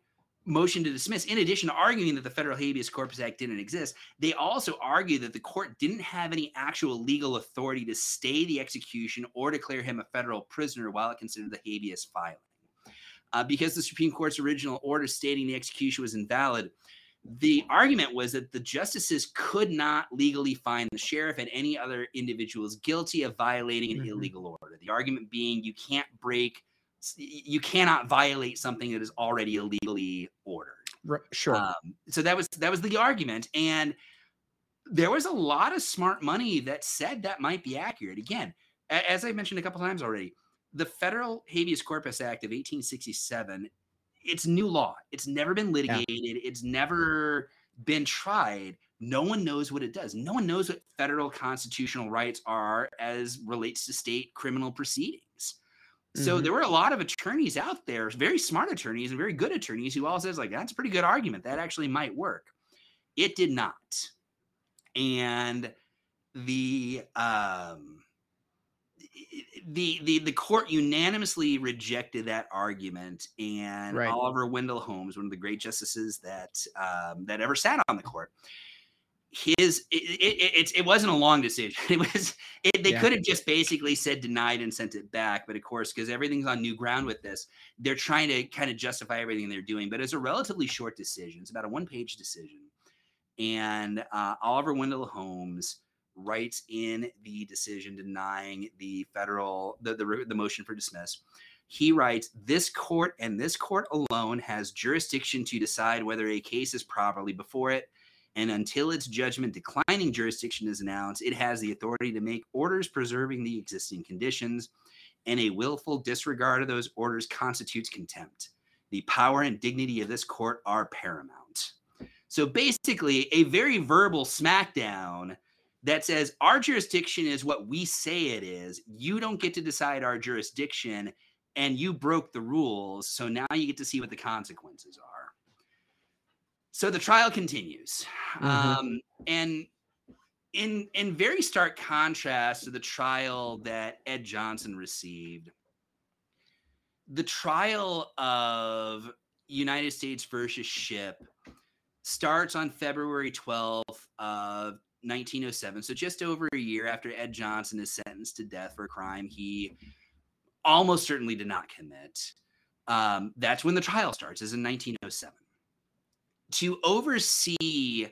motion to dismiss, in addition to arguing that the Federal Habeas Corpus Act didn't exist, they also argued that the court didn't have any actual legal authority to stay the execution or declare him a federal prisoner while it considered the habeas filing. Uh, because the Supreme Court's original order stating the execution was invalid, the argument was that the justices could not legally find the sheriff and any other individuals guilty of violating an Mhm. illegal order. The argument being you can't break, you cannot violate something that is already illegally ordered. Right, sure. Um, so that was that was the argument, and there was a lot of smart money that said that might be accurate. Again, as I mentioned a couple times already, the Federal Habeas Corpus Act of 1867, it's new law. It's never been litigated. It's never been tried. No one knows what it does. No one knows what federal constitutional rights are as relates to state criminal proceedings. So Mhm. there were a lot of attorneys out there, very smart attorneys and very good attorneys who all says like that's a pretty good argument. That actually might work. It did not. And the um the the the court unanimously rejected that argument and Right. Oliver Wendell Holmes, one of the great justices that um, that ever sat on the court, his it, it, it, it wasn't a long decision. It was it, they Yeah. could have just basically said denied and sent it back, but of course, because everything's on new ground with this, they're trying to kind of justify everything they're doing. But it's a relatively short decision. It's about a one page decision, and uh, Oliver Wendell Holmes writes in the decision denying the federal the, the the motion for dismiss. He writes this court and this court alone has jurisdiction to decide whether a case is properly before it. And until its judgment declining jurisdiction is announced it has the authority to make orders preserving the existing conditions. And a willful disregard of those orders constitutes contempt. The power and dignity of this court are paramount. So basically a very verbal smackdown that says our jurisdiction is what we say it is. You don't get to decide our jurisdiction, and you broke the rules. So now you get to see what the consequences are. So the trial continues, Mhm. um, and in in very stark contrast to the trial that Ed Johnson received, the trial of United States versus Shipp starts on February 12th of 1907. So just over a year after Ed Johnson is sentenced to death for a crime he almost certainly did not commit. Um, that's when the trial starts, is in 1907. To oversee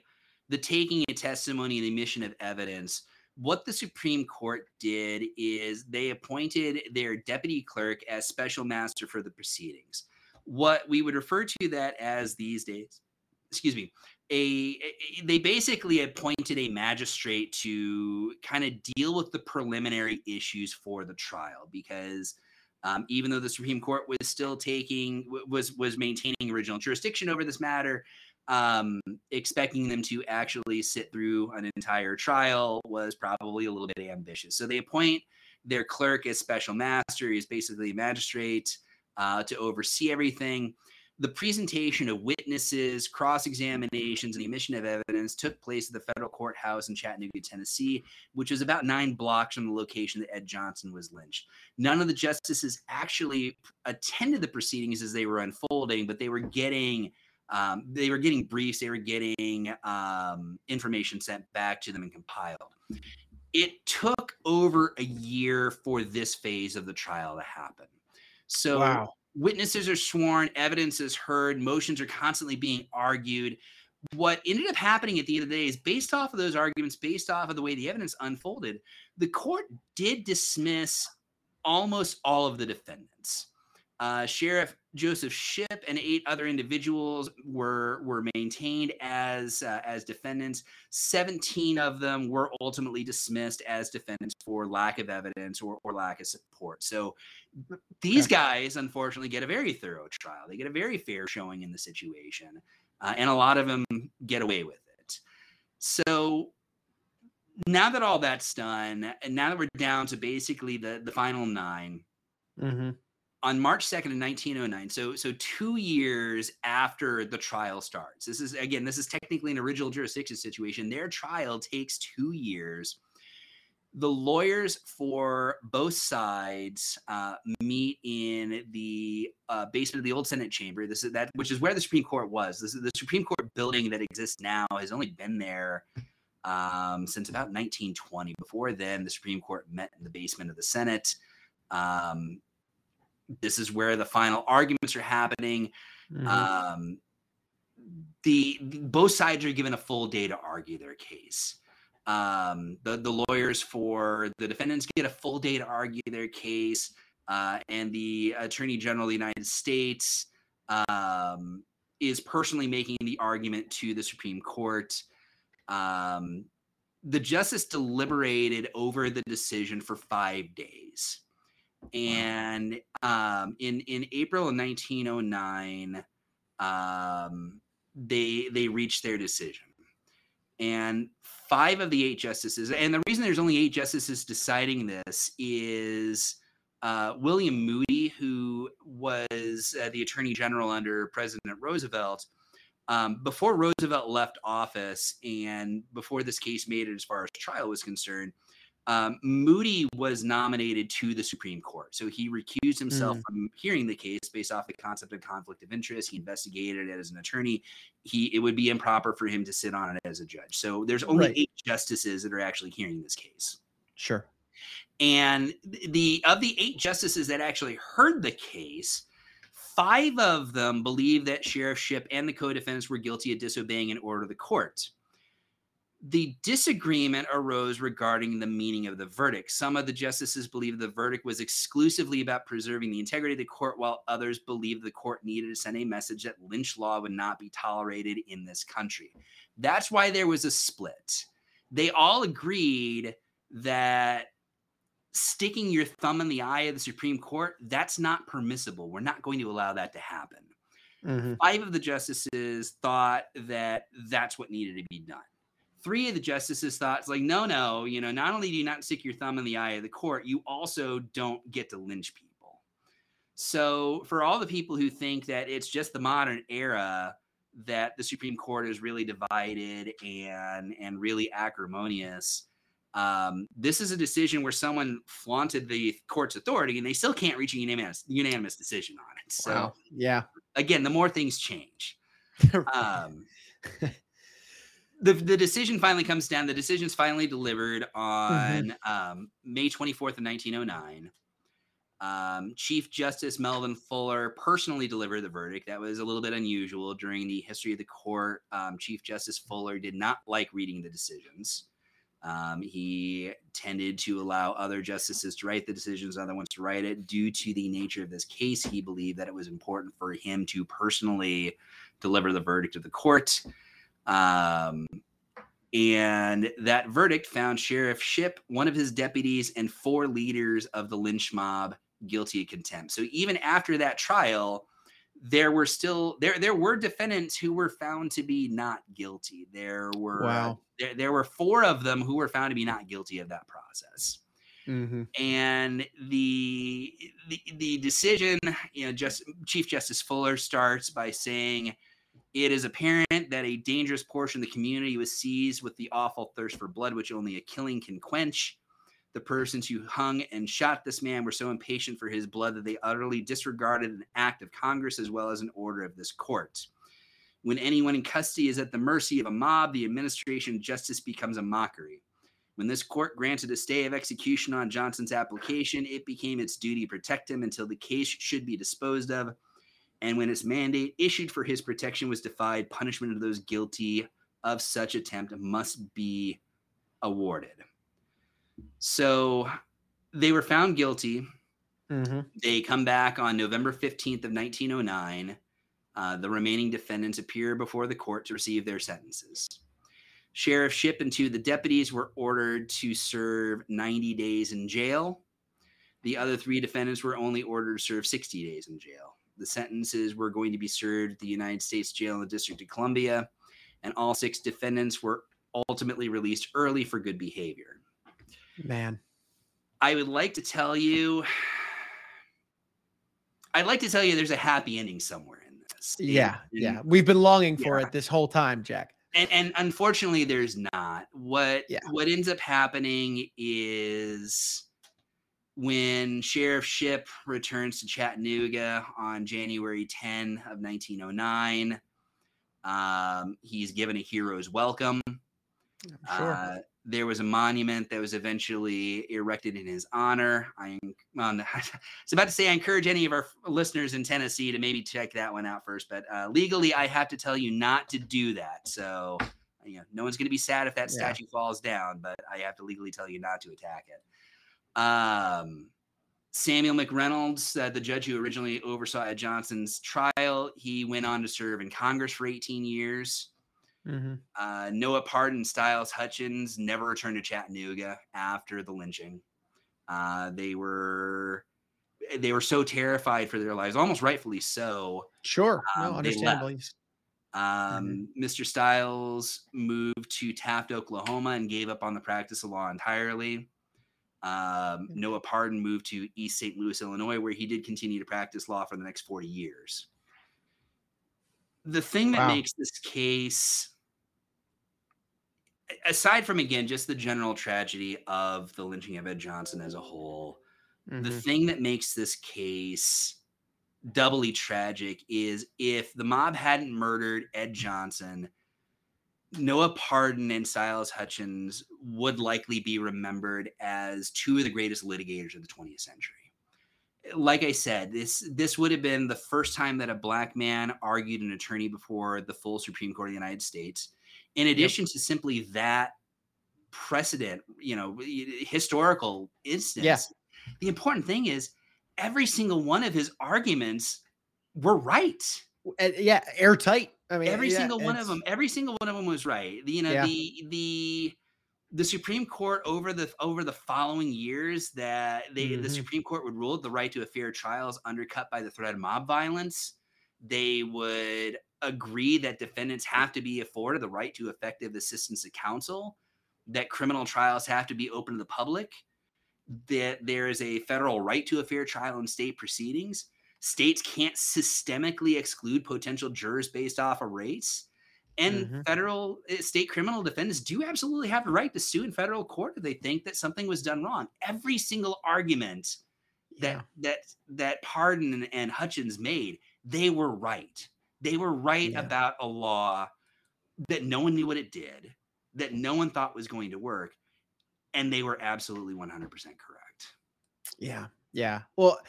the taking of testimony and the emission of evidence, what the Supreme Court did is they appointed their deputy clerk as special master for the proceedings. What we would refer to that as these days, excuse me, a, they basically appointed a magistrate to kind of deal with the preliminary issues for the trial because um, even though the Supreme Court was still taking was was maintaining original jurisdiction over this matter, um, expecting them to actually sit through an entire trial was probably a little bit ambitious. So they appoint their clerk as special master. He's basically a magistrate uh, to oversee everything the presentation of witnesses, cross examinations, and the emission of evidence took place at the federal courthouse in Chattanooga, Tennessee, which was about nine blocks from the location that Ed Johnson was lynched. None of the justices actually attended the proceedings as they were unfolding, but they were getting. Um, they were getting briefs, they were getting um, information sent back to them and compiled. It took over a year for this phase of the trial to happen. So, wow. Witnesses are sworn, evidence is heard, motions are constantly being argued. What ended up happening at the end of the day is based off of those arguments, based off of the way the evidence unfolded, the court did dismiss almost all of the defendants. Uh, Sheriff Joseph Shipp and eight other individuals were were maintained as uh, as defendants. Seventeen of them were ultimately dismissed as defendants for lack of evidence or, or lack of support. So these guys, unfortunately, get a very thorough trial. They get a very fair showing in the situation, uh, and a lot of them get away with it. So now that all that's done, and now that we're down to basically the the final 9 Mm-hmm. On March 2nd of 1909, so so two years after the trial starts. This is again, this is technically an original jurisdiction situation. Their trial takes two years. The lawyers for both sides uh, meet in the uh, basement of the old Senate chamber. This is that, which is where the Supreme Court was. This is the Supreme Court building that exists now has only been there um, since about 1920. Before then, the Supreme Court met in the basement of the Senate. Um, this is where the final arguments are happening. Mm-hmm. Um, the both sides are given a full day to argue their case. Um, the the lawyers for the defendants get a full day to argue their case, uh, and the Attorney General of the United States um, is personally making the argument to the Supreme Court. Um, the justice deliberated over the decision for five days and um, in in April of 1909, um, they they reached their decision, and five of the eight justices, and the reason there's only eight justices deciding this is uh, William Moody, who was uh, the Attorney General under President Roosevelt. Um, before Roosevelt left office and before this case made it as far as trial was concerned, um, Moody was nominated to the Supreme Court. So he recused himself Mm. from hearing the case based off the concept of conflict of interest. He investigated it as an attorney. He it would be improper for him to sit on it as a judge. So there's only Right. eight justices that are actually hearing this case. Sure. And the of the eight justices that actually heard the case, five of them believe that Sheriff Shipp and the co-defendants were guilty of disobeying an order of the court. The disagreement arose regarding the meaning of the verdict. Some of the justices believed the verdict was exclusively about preserving the integrity of the court, while others believed the court needed to send a message that lynch law would not be tolerated in this country. That's why there was a split. They all agreed that sticking your thumb in the eye of the Supreme Court, that's not permissible. We're not going to allow that to happen. Mm-hmm. Five of the justices thought that that's what needed to be done. Three of the justices thought, it's like, no, no, you know, not only do you not stick your thumb in the eye of the court, you also don't get to lynch people. So, for all the people who think that it's just the modern era that the Supreme Court is really divided and and really acrimonious, um, this is a decision where someone flaunted the court's authority and they still can't reach a unanimous unanimous decision on it. So, Wow. Yeah. again, the more things change. Um, the, the decision finally comes down. The decision is finally delivered on um, May 24th of 1909. Um, Chief Justice Melvin Fuller personally delivered the verdict. That was a little bit unusual during the history of the court. Um, Chief Justice Fuller did not like reading the decisions. Um, he tended to allow other justices to write the decisions, other ones to write it. Due to the nature of this case, he believed that it was important for him to personally deliver the verdict of the court. Um, and that verdict found Sheriff Shipp, one of his deputies, and four leaders of the lynch mob guilty of contempt. So even after that trial, there were still there there were defendants who were found to be not guilty. There were Wow. there, there were four of them who were found to be not guilty of that process Mm-hmm. and the, the the decision you know just chief justice fuller starts by saying it is apparent that a dangerous portion of the community was seized with the awful thirst for blood which only a killing can quench. The persons who hung and shot this man were so impatient for his blood that they utterly disregarded an act of congress as well as an order of this court. When anyone in custody is at the mercy of a mob the administration of justice becomes a mockery. When this court granted a stay of execution on Johnson's application, it became its duty to protect him until the case should be disposed of. And when its mandate issued for his protection was defied, punishment of those guilty of such attempt must be awarded. So they were found guilty. Mm-hmm. They come back on November 15th of 1909. Uh, the remaining defendants appear before the court to receive their sentences. Sheriff Shipp and two of the deputies were ordered to serve 90 days in jail. The other three defendants were only ordered to serve 60 days in jail. The sentences were going to be served at the United States Jail in the District of Columbia, and all six defendants were ultimately released early for good behavior. Man, I would like to tell you, I'd like to tell you there's a happy ending somewhere in this. Yeah, And- yeah. We've been longing for Yeah. it this whole time, Jack. and and unfortunately there's not what Yeah. what ends up happening is when sheriff shipp returns to chattanooga on january 10 of 1909 um, he's given a hero's welcome sure. uh, there was a monument that was eventually erected in his honor. I, on the, I was about to say, I encourage any of our listeners in Tennessee to maybe check that one out first. But uh, legally, I have to tell you not to do that. So, you know, no one's going to be sad if that Yeah. statue falls down, but I have to legally tell you not to attack it. Um, Samuel McReynolds, uh, the judge who originally oversaw Ed Johnson's trial, he went on to serve in Congress for 18 years. Mhm. Uh, Noah Parden, Styles Hutchins never returned to Chattanooga after the lynching. Uh, they were they were so terrified for their lives, almost rightfully so. Sure. No, Um, they understandably. Um, Mr. Styles moved to Taft, Oklahoma, and gave up on the practice of law entirely. Um, Noah Parden moved to East St. Louis, Illinois, where he did continue to practice law for the next 40 years. The thing that Wow. makes this case, aside from again just the general tragedy of the lynching of Ed Johnson as a whole, the Mhm. thing that makes this case doubly tragic is if the mob hadn't murdered Ed Johnson, Noah Parden and Silas Hutchins would likely be remembered as two of the greatest litigators of the 20th century. Like I said, this this would have been the first time that a black man argued an attorney before the full Supreme Court of the United States. In addition to simply that precedent, you know, historical instance, the important thing is every single one of his arguments were right. Yeah, airtight. I mean, every yeah, single one of them, every single one of them was right. The- You know, Yeah. the the the Supreme Court over the over the following years that they the Mhm. Supreme Court would rule the right to a fair trial is undercut by the threat of mob violence. They would agree that defendants have to be afforded the right to effective assistance of counsel, that criminal trials have to be open to the public, that there is a federal right to a fair trial in state proceedings. States can't systemically exclude potential jurors based off of race. And Mhm. federal uh, state criminal defendants do absolutely have the right to sue in federal court if they think that something was done wrong. Every single argument that yeah. that that Parden and, and Hutchins made, they were right. They were right Yeah. about a law that no one knew what it did, that no one thought was going to work, and they were absolutely 100% correct. Yeah. Yeah. Well,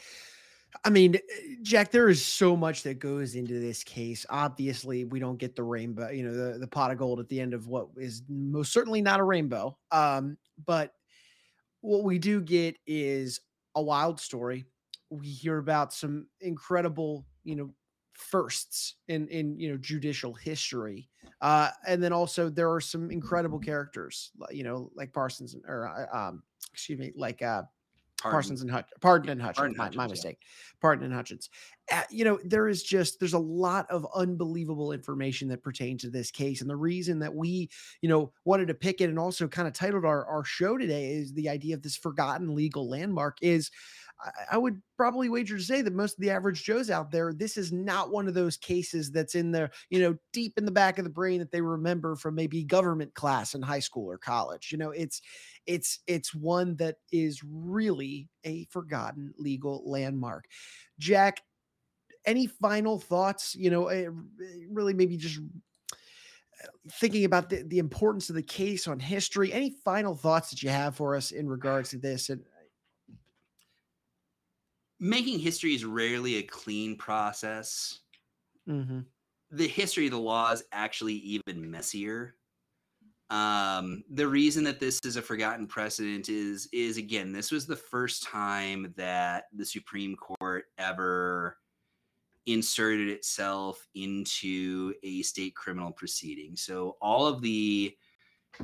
I mean, eh, Jack, there is so much that goes into this case. Obviously, we don't get the rainbow, you know, the, the pot of gold at the end of what is most certainly not a rainbow. Um, but what we do get is a wild story. We hear about some incredible, you know, firsts in in you know judicial history. Uh, and then also there are some incredible characters, you know, like Parsons or uh, um, excuse me, like uh Parden. Parsons and Hutch, Parden and Hutchins, Pardon my, Hutchins, my yeah. mistake. Parden and Hutchins. You know, there is just there's a lot of unbelievable information that pertains to this case, and the reason that we, you know, wanted to pick it and also kind of titled our our show today is the idea of this forgotten legal landmark is. I- I would probably wager to say that most of the average Joes out there, this is not one of those cases that's in there, you know, deep in the back of the brain that they remember from maybe government class in high school or college. You know, it's it's it's one that is really a forgotten legal landmark. Jack, any final thoughts? You know, eh, eh, really maybe just uh, thinking about the, the importance of the case on history. Any final thoughts that you have for us in regards to this? And Making history is rarely a clean process. Mhm. the history of the law is actually even messier. Um, the reason that this is a forgotten precedent is is again, this was the first time that the Supreme Court ever inserted itself into a state criminal proceeding. So all of the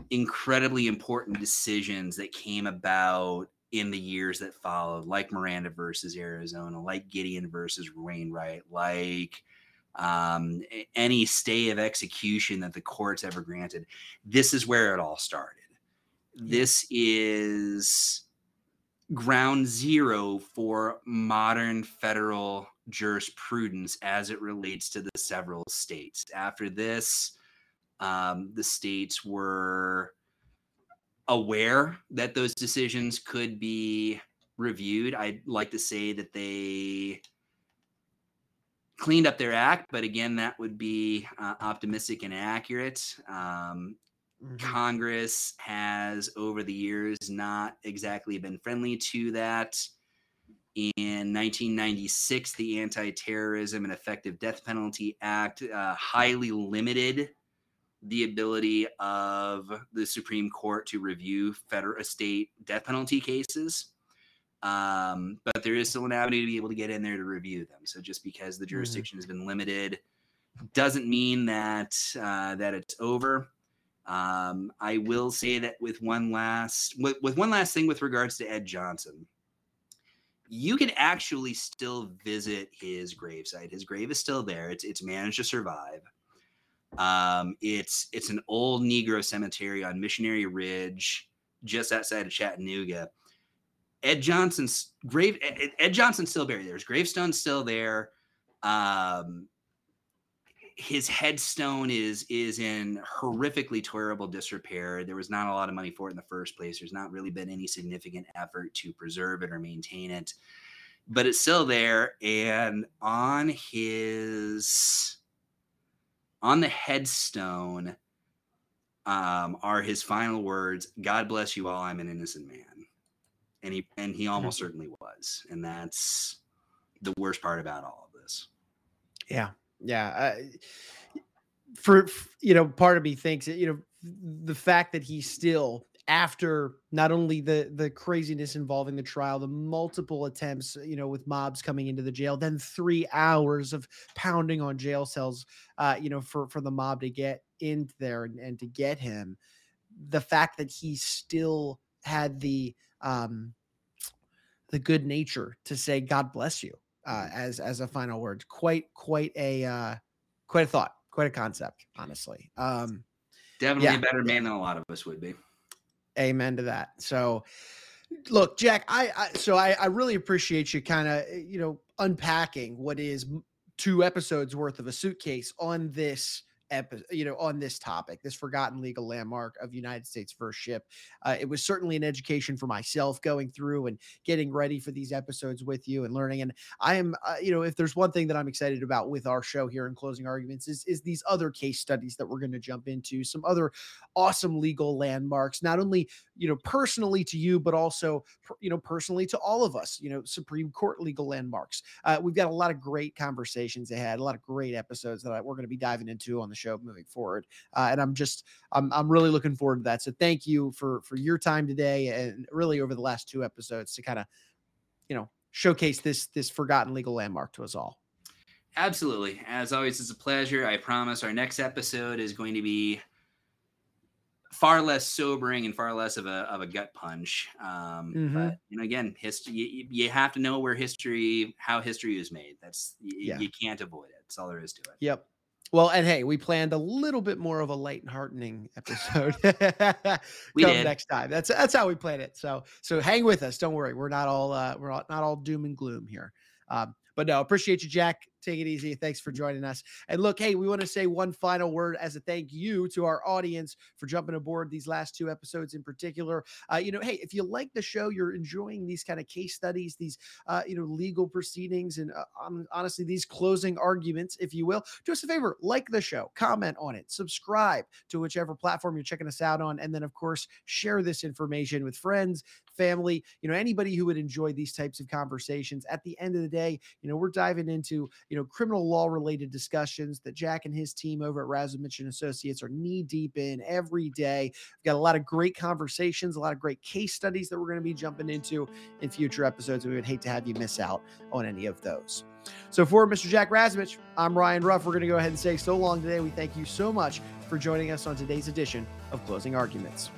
incredibly important decisions that came about in the years that followed, like Miranda versus Arizona, like Gideon versus Wainwright, like um, any stay of execution that the courts ever granted. This is where it all started. This is ground zero for modern federal jurisprudence as it relates to the several states. After this, um, the states were aware that those decisions could be reviewed. I'd like to say that they cleaned up their act, but again, that would be uh, optimistic and accurate. Um, mm-hmm. Congress has, over the years, not exactly been friendly to that. In 1996, the Anti Terrorism and Effective Death Penalty Act uh, highly limited the ability of the Supreme Court to review federal state death penalty cases. Um, but there is still an avenue to be able to get in there to review them. So just because the mm-hmm. jurisdiction mm-hmm. has been limited doesn't mean that uh, that it's over. Um, I will say that with one last with, with one last thing with regards to Ed Johnson, you can actually still visit his gravesite. His grave is still there. It's it's managed to survive. Um, it's it's an old Negro cemetery on Missionary Ridge, just outside of Chattanooga. Ed Johnson's grave. Ed, Ed Johnson's still buried there. His gravestone's still there. Um, his headstone is is in horrifically terrible disrepair. There was not a lot of money for it in the first place. There's not really been any significant effort to preserve it or maintain it, but it's still there. And on his on the headstone um, are his final words god bless you all i'm an innocent man and he and he almost mm-hmm. certainly was and that's the worst part about all of this yeah yeah uh, for you know part of me thinks you know the fact that he still after not only the the craziness involving the trial the multiple attempts you know with mobs coming into the jail then three hours of pounding on jail cells uh you know for for the mob to get in there and, and to get him the fact that he still had the um the good nature to say god bless you uh as as a final word quite quite a uh quite a thought quite a concept honestly um definitely yeah. a better man than a lot of us would be Amen to that. So, look, Jack, I, I so I, I really appreciate you kind of you know unpacking what is two episodes worth of a suitcase on this episode, you know, on this topic, this forgotten legal landmark of United States first Shipp. Uh, it was certainly an education for myself going through and getting ready for these episodes with you and learning. And I am, uh, you know, if there's one thing that I'm excited about with our show here in closing arguments is is these other case studies that we're going to jump into, some other awesome legal landmarks, not only you know personally to you, but also you know personally to all of us. You know, Supreme Court legal landmarks. Uh, we've got a lot of great conversations ahead, a lot of great episodes that we're going to be diving into on the show moving forward. Uh, and I'm just I'm I'm really looking forward to that. So thank you for for your time today and really over the last two episodes to kind of you know showcase this this forgotten legal landmark to us all. Absolutely. As always, it's a pleasure. I promise our next episode is going to be far less sobering and far less of a of a gut punch. Um, mm-hmm. But you know, again, history. You, you, have to know where history, how history is made. That's you, yeah. you can't avoid it. That's all there is to it. Yep. Well, and hey, we planned a little bit more of a light and heartening episode. we Come did. next time. That's that's how we planned it. So so hang with us. Don't worry. We're not all uh, we're all, not all doom and gloom here. Um, but no, appreciate you, Jack. Take it easy. Thanks for joining us. And look, hey, we want to say one final word as a thank you to our audience for jumping aboard these last two episodes in particular. Uh, you know, hey, if you like the show, you're enjoying these kind of case studies, these uh, you know legal proceedings, and uh, honestly, these closing arguments, if you will, do us a favor, like the show, comment on it, subscribe to whichever platform you're checking us out on, and then of course share this information with friends, family, you know, anybody who would enjoy these types of conversations. At the end of the day, you know, we're diving into you know, criminal law related discussions that Jack and his team over at Razumich and Associates are knee deep in every day. We've got a lot of great conversations, a lot of great case studies that we're going to be jumping into in future episodes. We would hate to have you miss out on any of those. So for Mr. Jack Razumich, I'm Ryan Ruff. We're going to go ahead and say so long today. We thank you so much for joining us on today's edition of Closing Arguments.